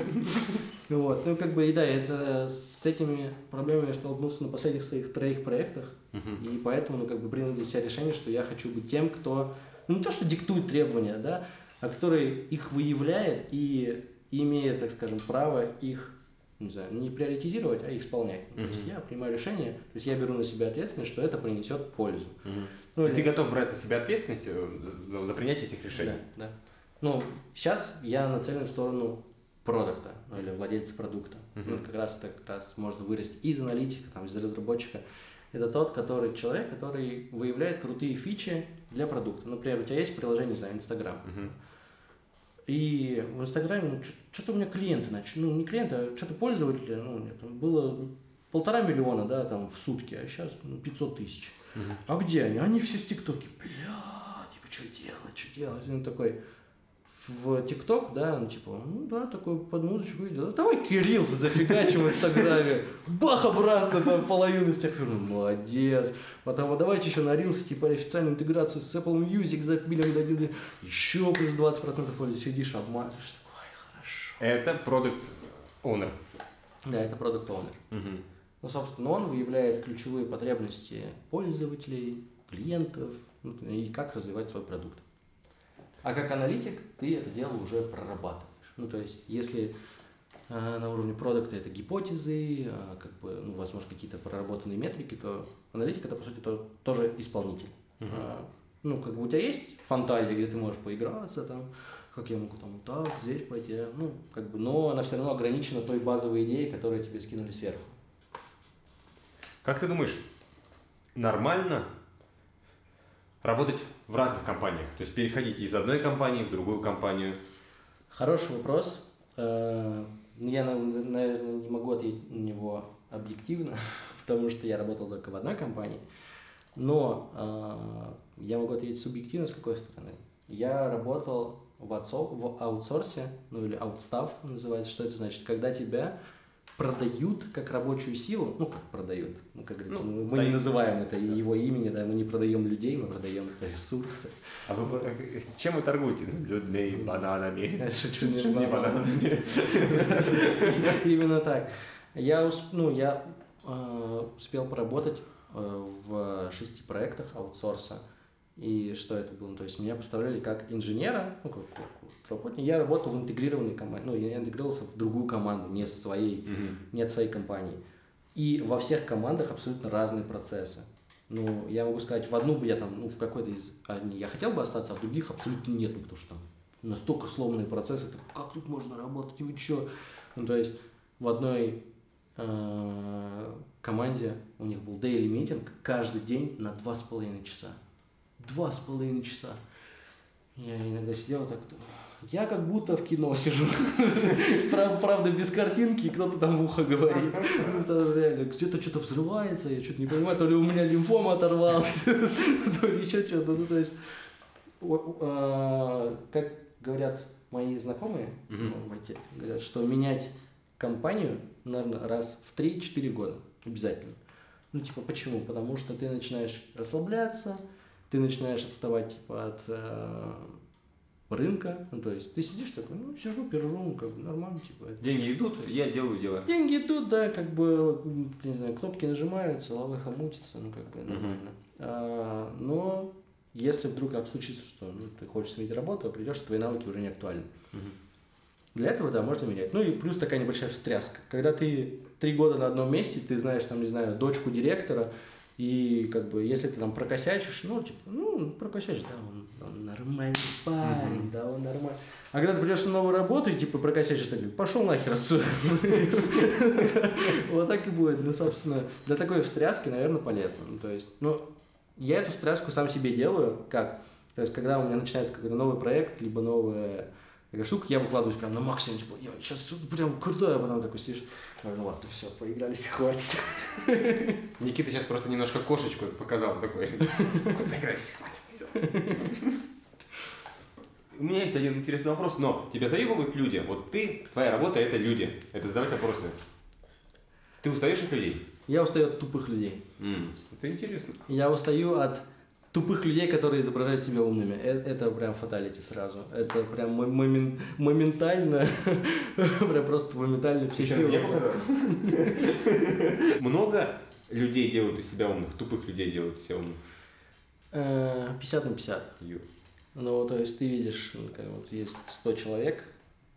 ну вот, ну как бы, и да, это с этими проблемами я столкнулся на последних своих троих проектах. И поэтому, ну, как бы принял для себя решение, что я хочу быть тем, кто, ну, не то, что диктует требования, да, а который их выявляет и имеет, так скажем, право их, не знаю, не приоритизировать, а исполнять. Ну, То есть я принимаю решение, то есть я беру на себя ответственность, что это принесет пользу. Мгм. Ну, И или- Ты готов брать на себя ответственность э, за, за принятие этих решений? Да, да. Ну, сейчас я нацелен в сторону продукта, ну, или владельца продукта. Мгм. Ну, как раз это как раз можно вырасти из аналитика, там, из разработчика. Это тот, который человек, который выявляет крутые фичи для продукта. Например, у тебя есть приложение, не знаю, Инстаграм. Мгм. И в Инстаграме, ну, что-то у меня клиенты начали, ну, не клиенты, а что-то пользователи, ну, нет, там было полтора миллиона, да, там, в сутки, а сейчас ну, 500 тысяч. Мгм. А где они? Они все в ТикТоке. Бля, типа, что делать, что делать? Он такой в ТикТок, да, ну, типа, ну, да, такой под музычку видел. «Да Давай Кирилл зафигачим в Инстаграме. Бах, обратно, там, половину с тех пор. Ну, молодец. Потом, вот давайте еще на Reels, типа, официальную интеграцию с Apple Music запилим, дадим. Еще плюс 20% пользы. Сидишь, обмазываешь. Такой, «Ой, хорошо. Это продукт owner. Да, это продукт оунер Мгм. Ну, собственно, он выявляет ключевые потребности пользователей, клиентов ну, и как развивать свой продукт. А как аналитик ты это дело уже прорабатываешь. Ну, то есть, если э, на уровне продукта это гипотезы, э, как бы, ну, возможно, какие-то проработанные метрики, то аналитик это, по сути, то- тоже исполнитель. Мгм. А, ну, как бы у тебя есть фантазия, где ты можешь поиграться, там, как я могу там вот так, здесь пойти, ну, как бы, но она все равно ограничена той базовой идеей, которую тебе скинули сверху. Как ты думаешь, нормально работать в разных компаниях? То есть переходить из одной компании в другую компанию? Хороший вопрос. Э, Я, на- наверное, не могу ответить на него объективно, потому что я работал только в одной компании. Но э, я могу ответить субъективно с какой стороны. Я работал в аутсорсе, ну или аутстав называется. Что это значит? Когда тебя продают как рабочую силу, ну как продают, ну как говорится, Ну, мы, мы да, не называем это его имени, да, мы не продаем людей, мы продаем ресурсы. А вы чем вы торгуете? Ну, Людьми, бананами. Я шучу, не Не банан. бананами. Именно так. Я, ну, я э, успел поработать э, в шести проектах аутсорса. И что это было? То есть меня поставляли как инженера, ну, как, как работника. Я работал в интегрированной команде, ну, я интегрировался в другую команду, не с своей, Мгм. не от своей компании. И во всех командах абсолютно разные процессы. Ну, я могу сказать, в одну бы я там, ну, в какой-то из одни я хотел бы остаться, а в других абсолютно нет, ну, потому что там настолько сломанные процессы, так как тут можно работать, вы чё? Ну, то есть в одной э, команде у них был daily митинг каждый день на два с половиной часа. Два с половиной часа. Я иногда сидел так, я как будто в кино сижу. Прав- Правда, без картинки, кто-то там в ухо говорит. Ну, реально, где-то что-то взрывается, я что-то не понимаю, то ли у меня лимфома оторвалась, то ли еще что-то. Ну, то есть, а, как говорят мои знакомые ну, в IT, говорят, что менять компанию, наверное, раз в 3-4 года обязательно. Ну, типа, почему? Потому что ты начинаешь расслабляться, ты начинаешь отставать, типа, от э, рынка. Ну, то есть, ты сидишь такой, ну, сижу, пержу, ну, как бы нормально, типа. Деньги идут, я делаю дела. Деньги идут, да, как бы, не знаю, кнопки нажимаются, лавыха мутится, ну, как бы, нормально. А, но если вдруг так случится, что ну, ты хочешь сменить работу, а придешь, твои навыки уже не актуальны. Мгм. Для этого, да, можно менять. Ну и плюс такая небольшая встряска. Когда ты три года на одном месте, ты знаешь, там, не знаю, дочку директора, и как бы, если ты там прокосячишь, ну, типа, ну, прокосячишь, да, он, он нормальный парень, да, он нормальный. А когда ты придешь на новую работу и, типа, прокосячишь, так, пошел нахер отсюда. Вот так и будет. Ну, собственно, для такой встряски, наверное, полезно. Ну, То есть, ну, я эту встряску сам себе делаю, как? То есть, когда у меня начинается какой-то новый проект, либо новая такая штука, я выкладываюсь прям на максимум, типа, я сейчас прям крутой, а потом такой сидишь, говорю, ну ладно, все, поигрались, хватит. Никита сейчас просто немножко кошечку показал такой. Поиграйся, хватит, всё. У меня есть один интересный вопрос, но тебя заебывают люди. Вот ты, твоя работа это люди. Это задавать вопросы. Ты устаешь от людей? Я устаю от тупых людей. М, Это интересно. Я устаю от тупых людей, которые изображают себя умными. Э- Это прям фаталити сразу. Это прям мо- момен- моментально, прям просто моментально все силы. Много людей делают из себя умных, тупых людей делают из себя умных. Э, 50 на 50. Ю. Ну, то есть ты видишь, ну, вот есть 100 человек,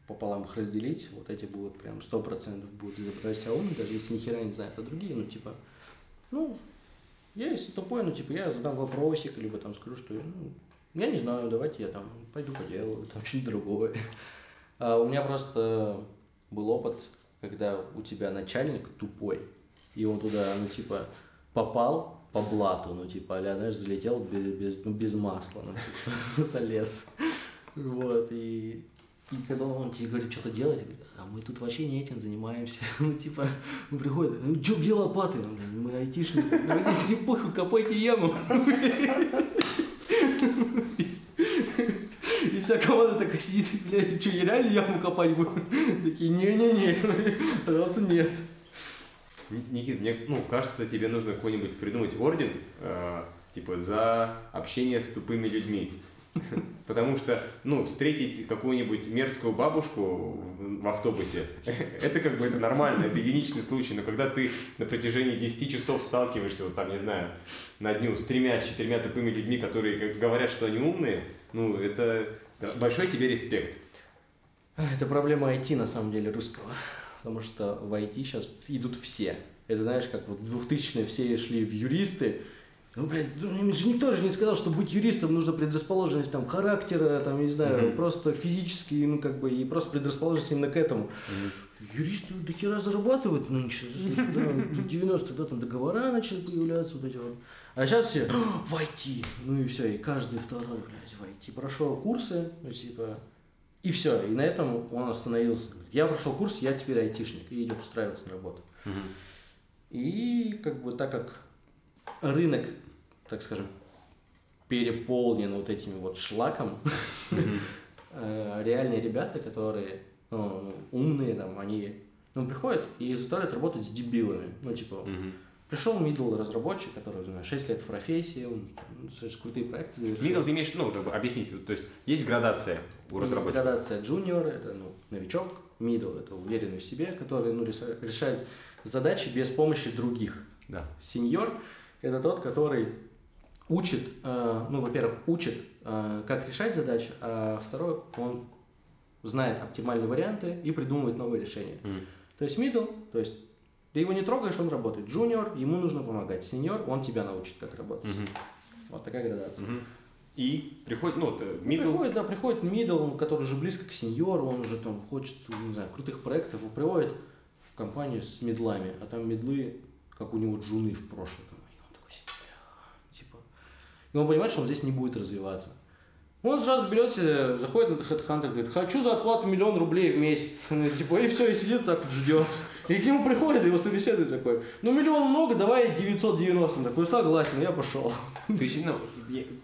пополам их разделить, вот эти будут прям 100% будут изображать себя умными, даже если ни хера не знают, а другие, ну, типа, ну, я если тупой, ну, типа, я задам вопросик, либо там скажу, что, ну, я не знаю, давайте я там пойду поделаю, там что-нибудь другое. А у меня просто был опыт, когда у тебя начальник тупой, и он туда, ну, типа, попал по блату, ну, типа, а знаешь, залетел без, без, без масла, ну, залез. Вот, и, и когда он тебе говорит, что-то делать, а мы тут вообще не этим занимаемся. Ну, типа, он приходит, ну, что, где лопаты? Мы айтишники. Ну, не похуй, копайте яму. И вся команда такая сидит, блядь, что, реально яму копать буду? Такие, не-не-не, пожалуйста, нет. Ни- Никит, мне ну, кажется, тебе нужно какой-нибудь придумать орден, э, типа, за общение с тупыми людьми. Потому что, ну, встретить какую-нибудь мерзкую бабушку в автобусе, это как бы это нормально, это единичный случай, но когда ты на протяжении 10 часов сталкиваешься, вот там, не знаю, на дню с тремя, с четырьмя тупыми людьми, которые говорят, что они умные, ну, это большой тебе респект. Это проблема IT, на самом деле, русского. Потому что в IT сейчас идут все. Это знаешь, как вот в 2000-е все шли в юристы. Ну, блядь, ну, им же никто же не сказал, что быть юристом нужно предрасположенность там характера, там, не знаю, Мгм. просто физически, ну, как бы, и просто предрасположенность именно к этому. Юристы до хера зарабатывают нынче. В 90-е, да, там договора начали появляться, вот эти вот. А сейчас все в IT. Ну и все, и каждый второй, блядь, в IT. Прошел курсы, ну, типа, и все. И на этом он остановился. Говорит, я прошел курс, я теперь айтишник. И идет устраиваться на работу. И как бы так как рынок, так скажем, переполнен вот этими вот шлаком, э, реальные ребята, которые ну, умные, там, они Он приходит и заставляет работать с дебилами. Ну, типа, пришел middle разработчик, который, знаю, 6 лет в профессии, он ну, достаточно крутые проекты завершил. Middle ты имеешь, ну, как бы объяснить, то есть есть градация у Есть разработчика. градация junior, это ну, новичок, middle, это уверенный в себе, который ну, реша- решает задачи без помощи других. Да. Сеньор – это тот, который учит, э, ну, во-первых, учит, э, как решать задачи, а второй, он знает оптимальные варианты и придумывает новые решения. Мгм. То есть middle, то есть ты его не трогаешь, он работает. Junior, ему нужно помогать. Сеньор, он тебя научит, как работать. Мгм. Вот такая градация. Мгм. И приходит, ну, middle, Приходит, да, приходит middle, он, который уже близко к сеньору, он уже там хочет, не знаю, крутых проектов, и приводит в компанию с медлами, а там медлы, как у него джуны в прошлом. Там, и он такой сидит, «Бля». типа. И он понимает, что он здесь не будет развиваться. Он сразу берет, заходит на HeadHunter, говорит, хочу за оплату миллион рублей в месяц. Ну, Типа, и все, и сидит так вот ждет. И к нему приходит, его собеседует такой, ну миллион много, давай 990. Он такой, согласен, я пошел. ты, щ- ну,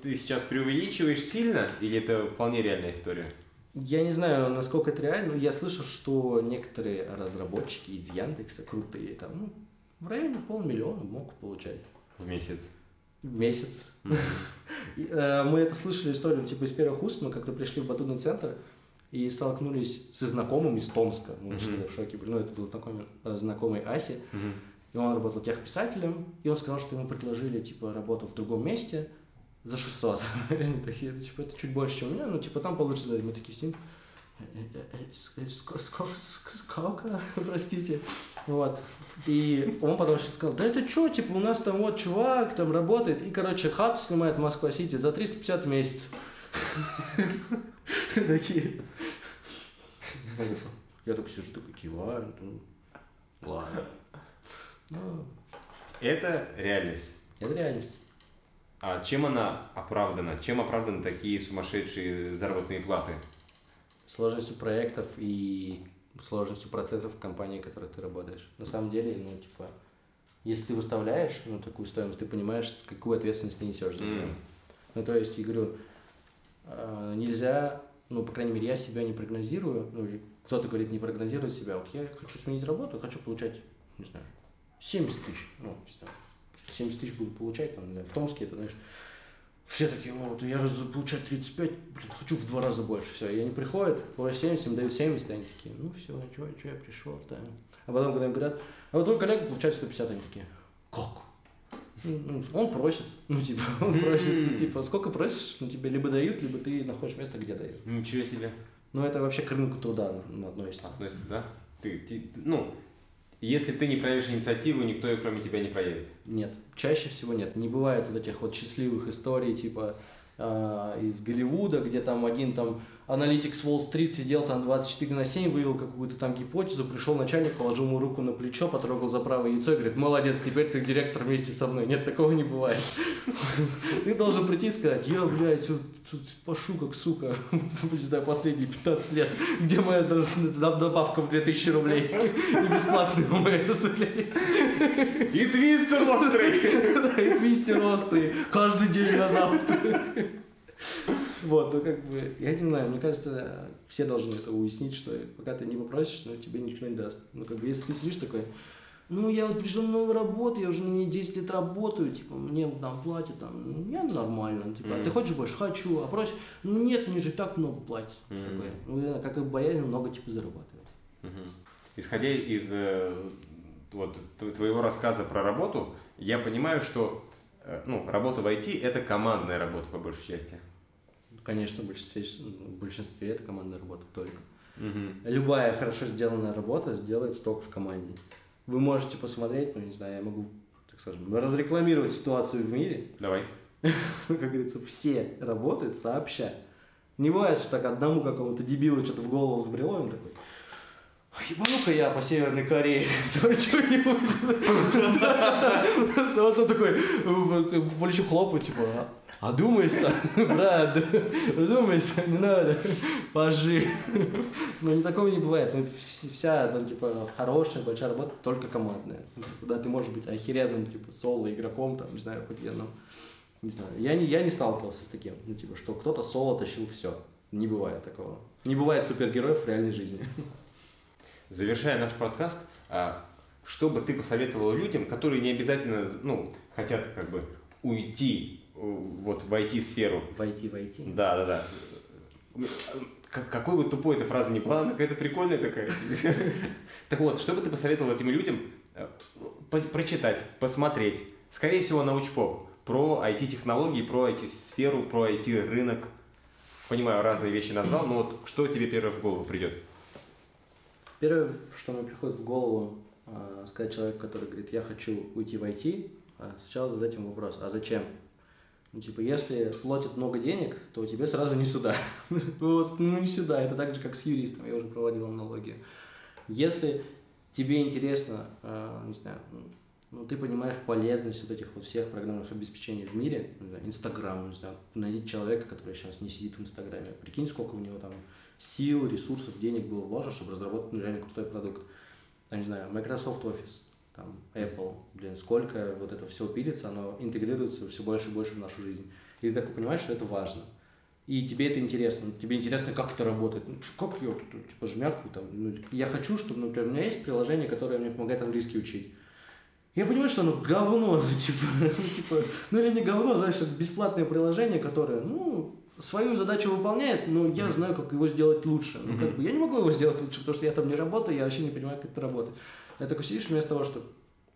ты сейчас преувеличиваешь сильно, или это вполне реальная история? Я не знаю, насколько это реально, но я слышал, что некоторые разработчики из Яндекса крутые, там, ну, в районе полмиллиона могут получать В месяц. Месяц. Э, Мы это слышали историю, типа, из первых уст, мы как-то пришли в батутный центр и столкнулись со знакомым из Томска. Мы что-то в шоке были. Ну, это был знакомый, э, знакомый Аси, Мгм. и он работал техписателем, и он сказал, что ему предложили, типа, работу в другом месте за 600. Они такие, «Ну, типа, это чуть больше, чем у меня, ну, типа, там получится, мы такие с ним, «Э, э, э, сколько, простите, вот, и он потом еще сказал, да это что, типа, у нас там вот чувак там работает, и, короче, хату снимает в Москва-Сити за 350 в месяц. Такие. Я только сижу, такой киваю, ладно. Ну, Это реальность. Это реальность. А чем она оправдана? Чем оправданы такие сумасшедшие заработные платы? Сложностью проектов и сложностью процессов в компании, в которой ты работаешь. На самом деле, ну, типа, если ты выставляешь ну, такую стоимость, ты понимаешь, какую ответственность ты несешь за нее. М. Ну, то есть, я говорю, э, нельзя, ну, по крайней мере, я себя не прогнозирую, ну, кто-то говорит, не прогнозирует себя. Вот я хочу сменить работу, хочу получать, не знаю, 70 тысяч. Ну, не знаю, 70 тысяч буду получать, там, в Томске, это, знаешь, все такие, ну, вот я раз получать 35, блин, хочу в два раза больше. Все, и они приходят, просят 70, им дают 70, и они такие, ну все, что, что я пришел, да. А потом, когда им говорят, а вот твой коллега получает 150, они такие, как? Ну, ну, Он просит, ну типа, он просит, ты, типа, сколько просишь, ну тебе либо дают, либо ты находишь место, где дают. Ничего себе. Ну это вообще к рынку труда ну, относится. Относится, да? Ты, ты- ну, если ты не проявишь инициативу, никто ее кроме тебя не проявит. Нет, чаще всего нет. Не бывает вот этих вот счастливых историй, типа э, из Голливуда, где там один там аналитик с Уолл-стрит сидел там 24 на 7, вывел какую-то там гипотезу, пришел начальник, положил ему руку на плечо, потрогал за правое яйцо и говорит, молодец, теперь ты директор вместе со мной. Нет, такого не бывает. Ты должен прийти и сказать, я, блядь, пошу как сука, не знаю, последние 15 лет, где моя добавка в 2000 рублей и бесплатный МС, блядь. И твистер острый! Да, и твистер острый каждый день на завтра. Вот, ну как бы, я не знаю, мне кажется, все должны это уяснить, что пока ты не попросишь, ну тебе никто не даст. Ну как бы, если ты сидишь такой, ну я вот пришел на новую работу, я уже ней 10 лет работаю, типа, мне там платят, там, ну, я нормально, типа, а ты хочешь больше? Хочу, а просишь, ну нет, мне же так много платят. Мгм. Такой, ну, как и боярин, много типа зарабатывает. Мгм. Исходя из э, вот, тв- твоего рассказа про работу, я понимаю, что э, ну, работа в IT – это командная работа по большей части. Конечно, в большинстве, в большинстве это командная работа только. Мгм. Любая хорошо сделанная работа сделается только в команде. Вы можете посмотреть, ну не знаю, я могу, так скажем, разрекламировать ситуацию в мире. Давай. Как говорится, все работают сообща. Не бывает, что так одному какому-то дебилу что-то в голову взбрело, он такой, «А ебану-ка я по Северной Корее, давай что-нибудь. Вот он такой, плечу хлопает, типа, «А, одумайся, брат, одумайся, не надо, пожи. Ну, не такого не бывает. Ну, вс- вся, там, типа, хорошая, большая работа только командная. Ну, типа, Да, ты можешь быть охеренным, типа, соло игроком, там, не знаю, хоть ну, не знаю. Я не, я не сталкивался с таким, ну, типа, что кто-то соло тащил все. Не бывает такого. Не бывает супергероев в реальной жизни. Завершая наш подкаст, а, что бы ты посоветовал людям, которые не обязательно, ну, хотят как бы уйти вот в IT-сферу? Войти, войти. Да, да, да. Как- Какой бы тупой эта фраза не была, она какая-то прикольная такая. Так вот, что бы ты посоветовал этим людям э, прочитать, посмотреть, скорее всего, научпоп, про IT-технологии, про IT-сферу, про IT-рынок. Понимаю, разные вещи назвал, но вот что тебе первое в голову придет? Первое, что мне приходит в голову, а, сказать человеку, который говорит, я хочу уйти в IT, а, сначала задать ему вопрос, а зачем? Ну, типа, если платят много денег, то тебе сразу не сюда. Вот, ну, не сюда. Это так же, как с юристом. Я уже проводил аналогию. Если тебе интересно, а, не знаю, ну, ты понимаешь полезность вот этих вот всех программных обеспечений в мире, Инстаграм, не знаю, найди человека, который сейчас не сидит в Инстаграме, прикинь, сколько у него там сил, ресурсов, денег было вложено, чтобы разработать ну, реально крутой продукт. Там, не знаю, Microsoft Office, там, Apple, блин, сколько вот это все пилится, оно интегрируется все больше и больше в нашу жизнь. И ты такой понимаешь, что это важно. И тебе это интересно. Тебе интересно, как это работает. Ну, как я тут, типа, жмякаю там. Ну, я хочу, чтобы, например, у меня есть приложение, которое мне помогает английский учить. Я понимаю, что оно говно, ну, типа, ну, типа, ну или не говно, знаешь, это бесплатное приложение, которое, ну, свою задачу выполняет, но я знаю, как его сделать лучше. Ну, как бы, я не могу его сделать лучше, потому что я там не работаю, я вообще не понимаю, как это работает. Я такой сидишь вместо того, что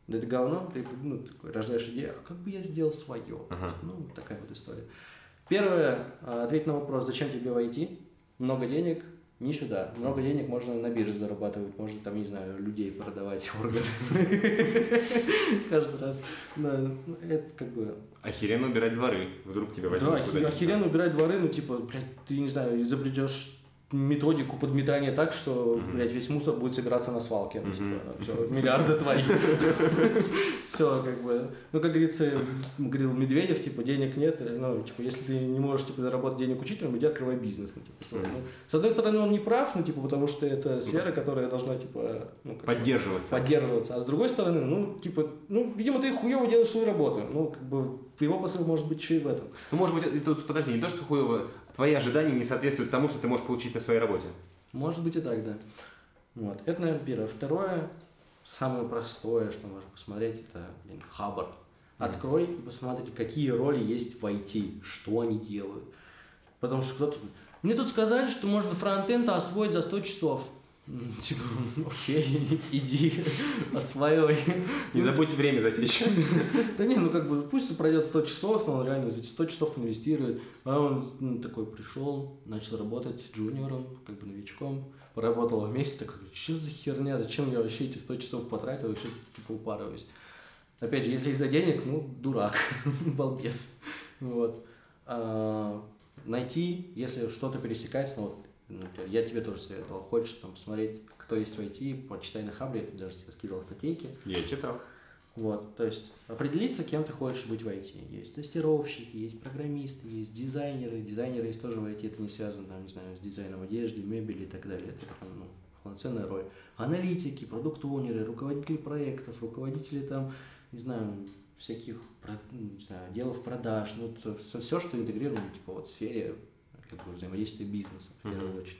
да это говно, ты ну, такой, рождаешь идею, а как бы я сделал свое? Ага. Ну, такая вот история. Первое, а, ответь на вопрос, зачем тебе войти? Много денег, не сюда. Много денег можно на бирже зарабатывать, можно там, не знаю, людей продавать, органы. Каждый раз. Да, ну, Это как бы Охеренно убирать дворы. Вдруг тебя возьмут да, куда-нибудь. охеренно убирать дворы, ну, типа, блядь, ты, не знаю, изобретешь методику подметания так, что, Мгм. блядь, весь мусор будет собираться на свалке. Ну, Мгм. типа, все, миллиарды твои. Все, как бы. Ну, как говорится, говорил Медведев, типа, денег нет. Ну, типа, если ты не можешь, типа, заработать денег учителем, иди открывай бизнес. Ну, типа, свой. Ну, с одной стороны, он не прав, ну, типа, потому что это сфера, которая должна, типа, ну, как Поддерживаться. поддерживаться. А с другой стороны, ну, типа, ну, видимо, ты хуево делаешь свою работу. Ну, как бы, его посыл может быть еще и в этом. Ну, может быть, тут, подожди, не то, что хуево, твои ожидания не соответствуют тому, что ты можешь получить на своей работе. Может быть и так, да. Вот. Это, наверное, первое. Второе, самое простое, что можно посмотреть, это, блин, Хабр. Открой и посмотри, какие роли есть в IT, что они делают. Потому что кто-то... Мне тут сказали, что можно фронтенд освоить за 100 часов. Типа, ну, окей, иди, осваивай. Не забудьте время засечь. Да не, ну как бы пусть пройдет 100 часов, но он реально за эти 100 часов инвестирует. А он ну, такой пришел, начал работать джуниором, как бы новичком, поработал месяц, такой, что за херня, зачем я вообще эти 100 часов потратил, вообще типа упарываюсь. Опять же, если из-за денег, ну, дурак, балбес. Вот. А, найти, если что-то пересекается, ну, вот, например, я тебе тоже советовал, хочешь там посмотреть, кто есть в IT, почитай на Хабре, я даже тебе скидывал статейки. Я читал. Вот, то есть определиться, кем ты хочешь быть в IT. Есть тестировщики, есть программисты, есть дизайнеры. Дизайнеры есть тоже в IT, это не связано, там, не знаю, с дизайном одежды, мебели и так далее. Это прям, ну, полноценная роль. Аналитики, продукт-оунеры, руководители проектов, руководители там, не знаю, всяких, ну, не знаю, отделов продаж, ну, все, что интегрировано, типа, вот в сфере как бы, взаимодействия бизнеса, в первую Мгм. очередь.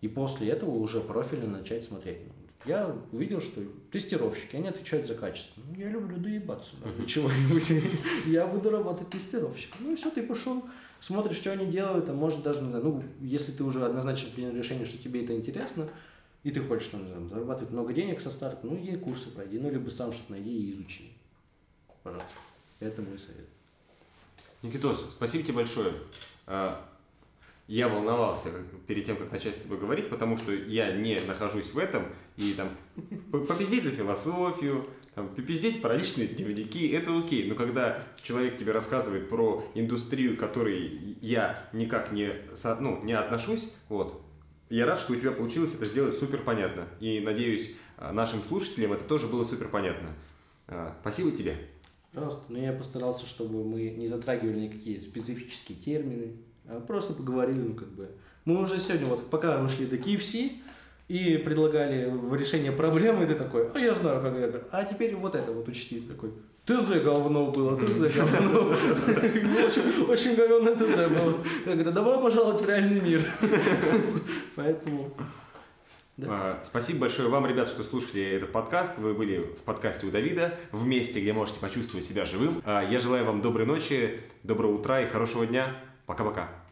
И после этого уже профильно начать смотреть. Я увидел, что тестировщики, они отвечают за качество. Ну, я люблю доебаться до чего-нибудь. Я буду работать тестировщиком. Ну и все, ты пошел, смотришь, что они делают, а может даже, ну, если ты уже однозначно принял решение, что тебе это интересно, и ты хочешь там, знаю, зарабатывать много денег со старта, ну, ей курсы пройди, ну, либо сам что-то найди и изучи. Пожалуйста. Это мой совет. Никитос, спасибо тебе большое. А, Я волновался перед тем, как начать с тобой говорить, потому что я не нахожусь в этом, и там попиздеть за философию, там, попиздеть про личные дневники, это окей. Но когда человек тебе рассказывает про индустрию, к которой я никак не, ну, не отношусь, вот, я рад, что у тебя получилось это сделать супер понятно. И надеюсь, а, нашим слушателям это тоже было супер понятно. А, Спасибо тебе. Пожалуйста. Но я постарался, чтобы мы не затрагивали никакие специфические термины, а просто поговорили, ну, как бы. Мы уже сегодня, вот, пока мы шли до KFC и предлагали решение проблемы, ты такой, а я знаю, как это. А теперь вот это вот учти. Такой, ТЗ говно было, ТЗ говно. Очень, очень говно ТЗ было. Я говорю, добро пожаловать в реальный мир. Поэтому Да. А, Спасибо большое вам, ребят, что слушали этот подкаст. Вы были в подкасте у Давида, в месте, где можете почувствовать себя живым. А, Я желаю вам доброй ночи, доброго утра и хорошего дня. Пока-пока.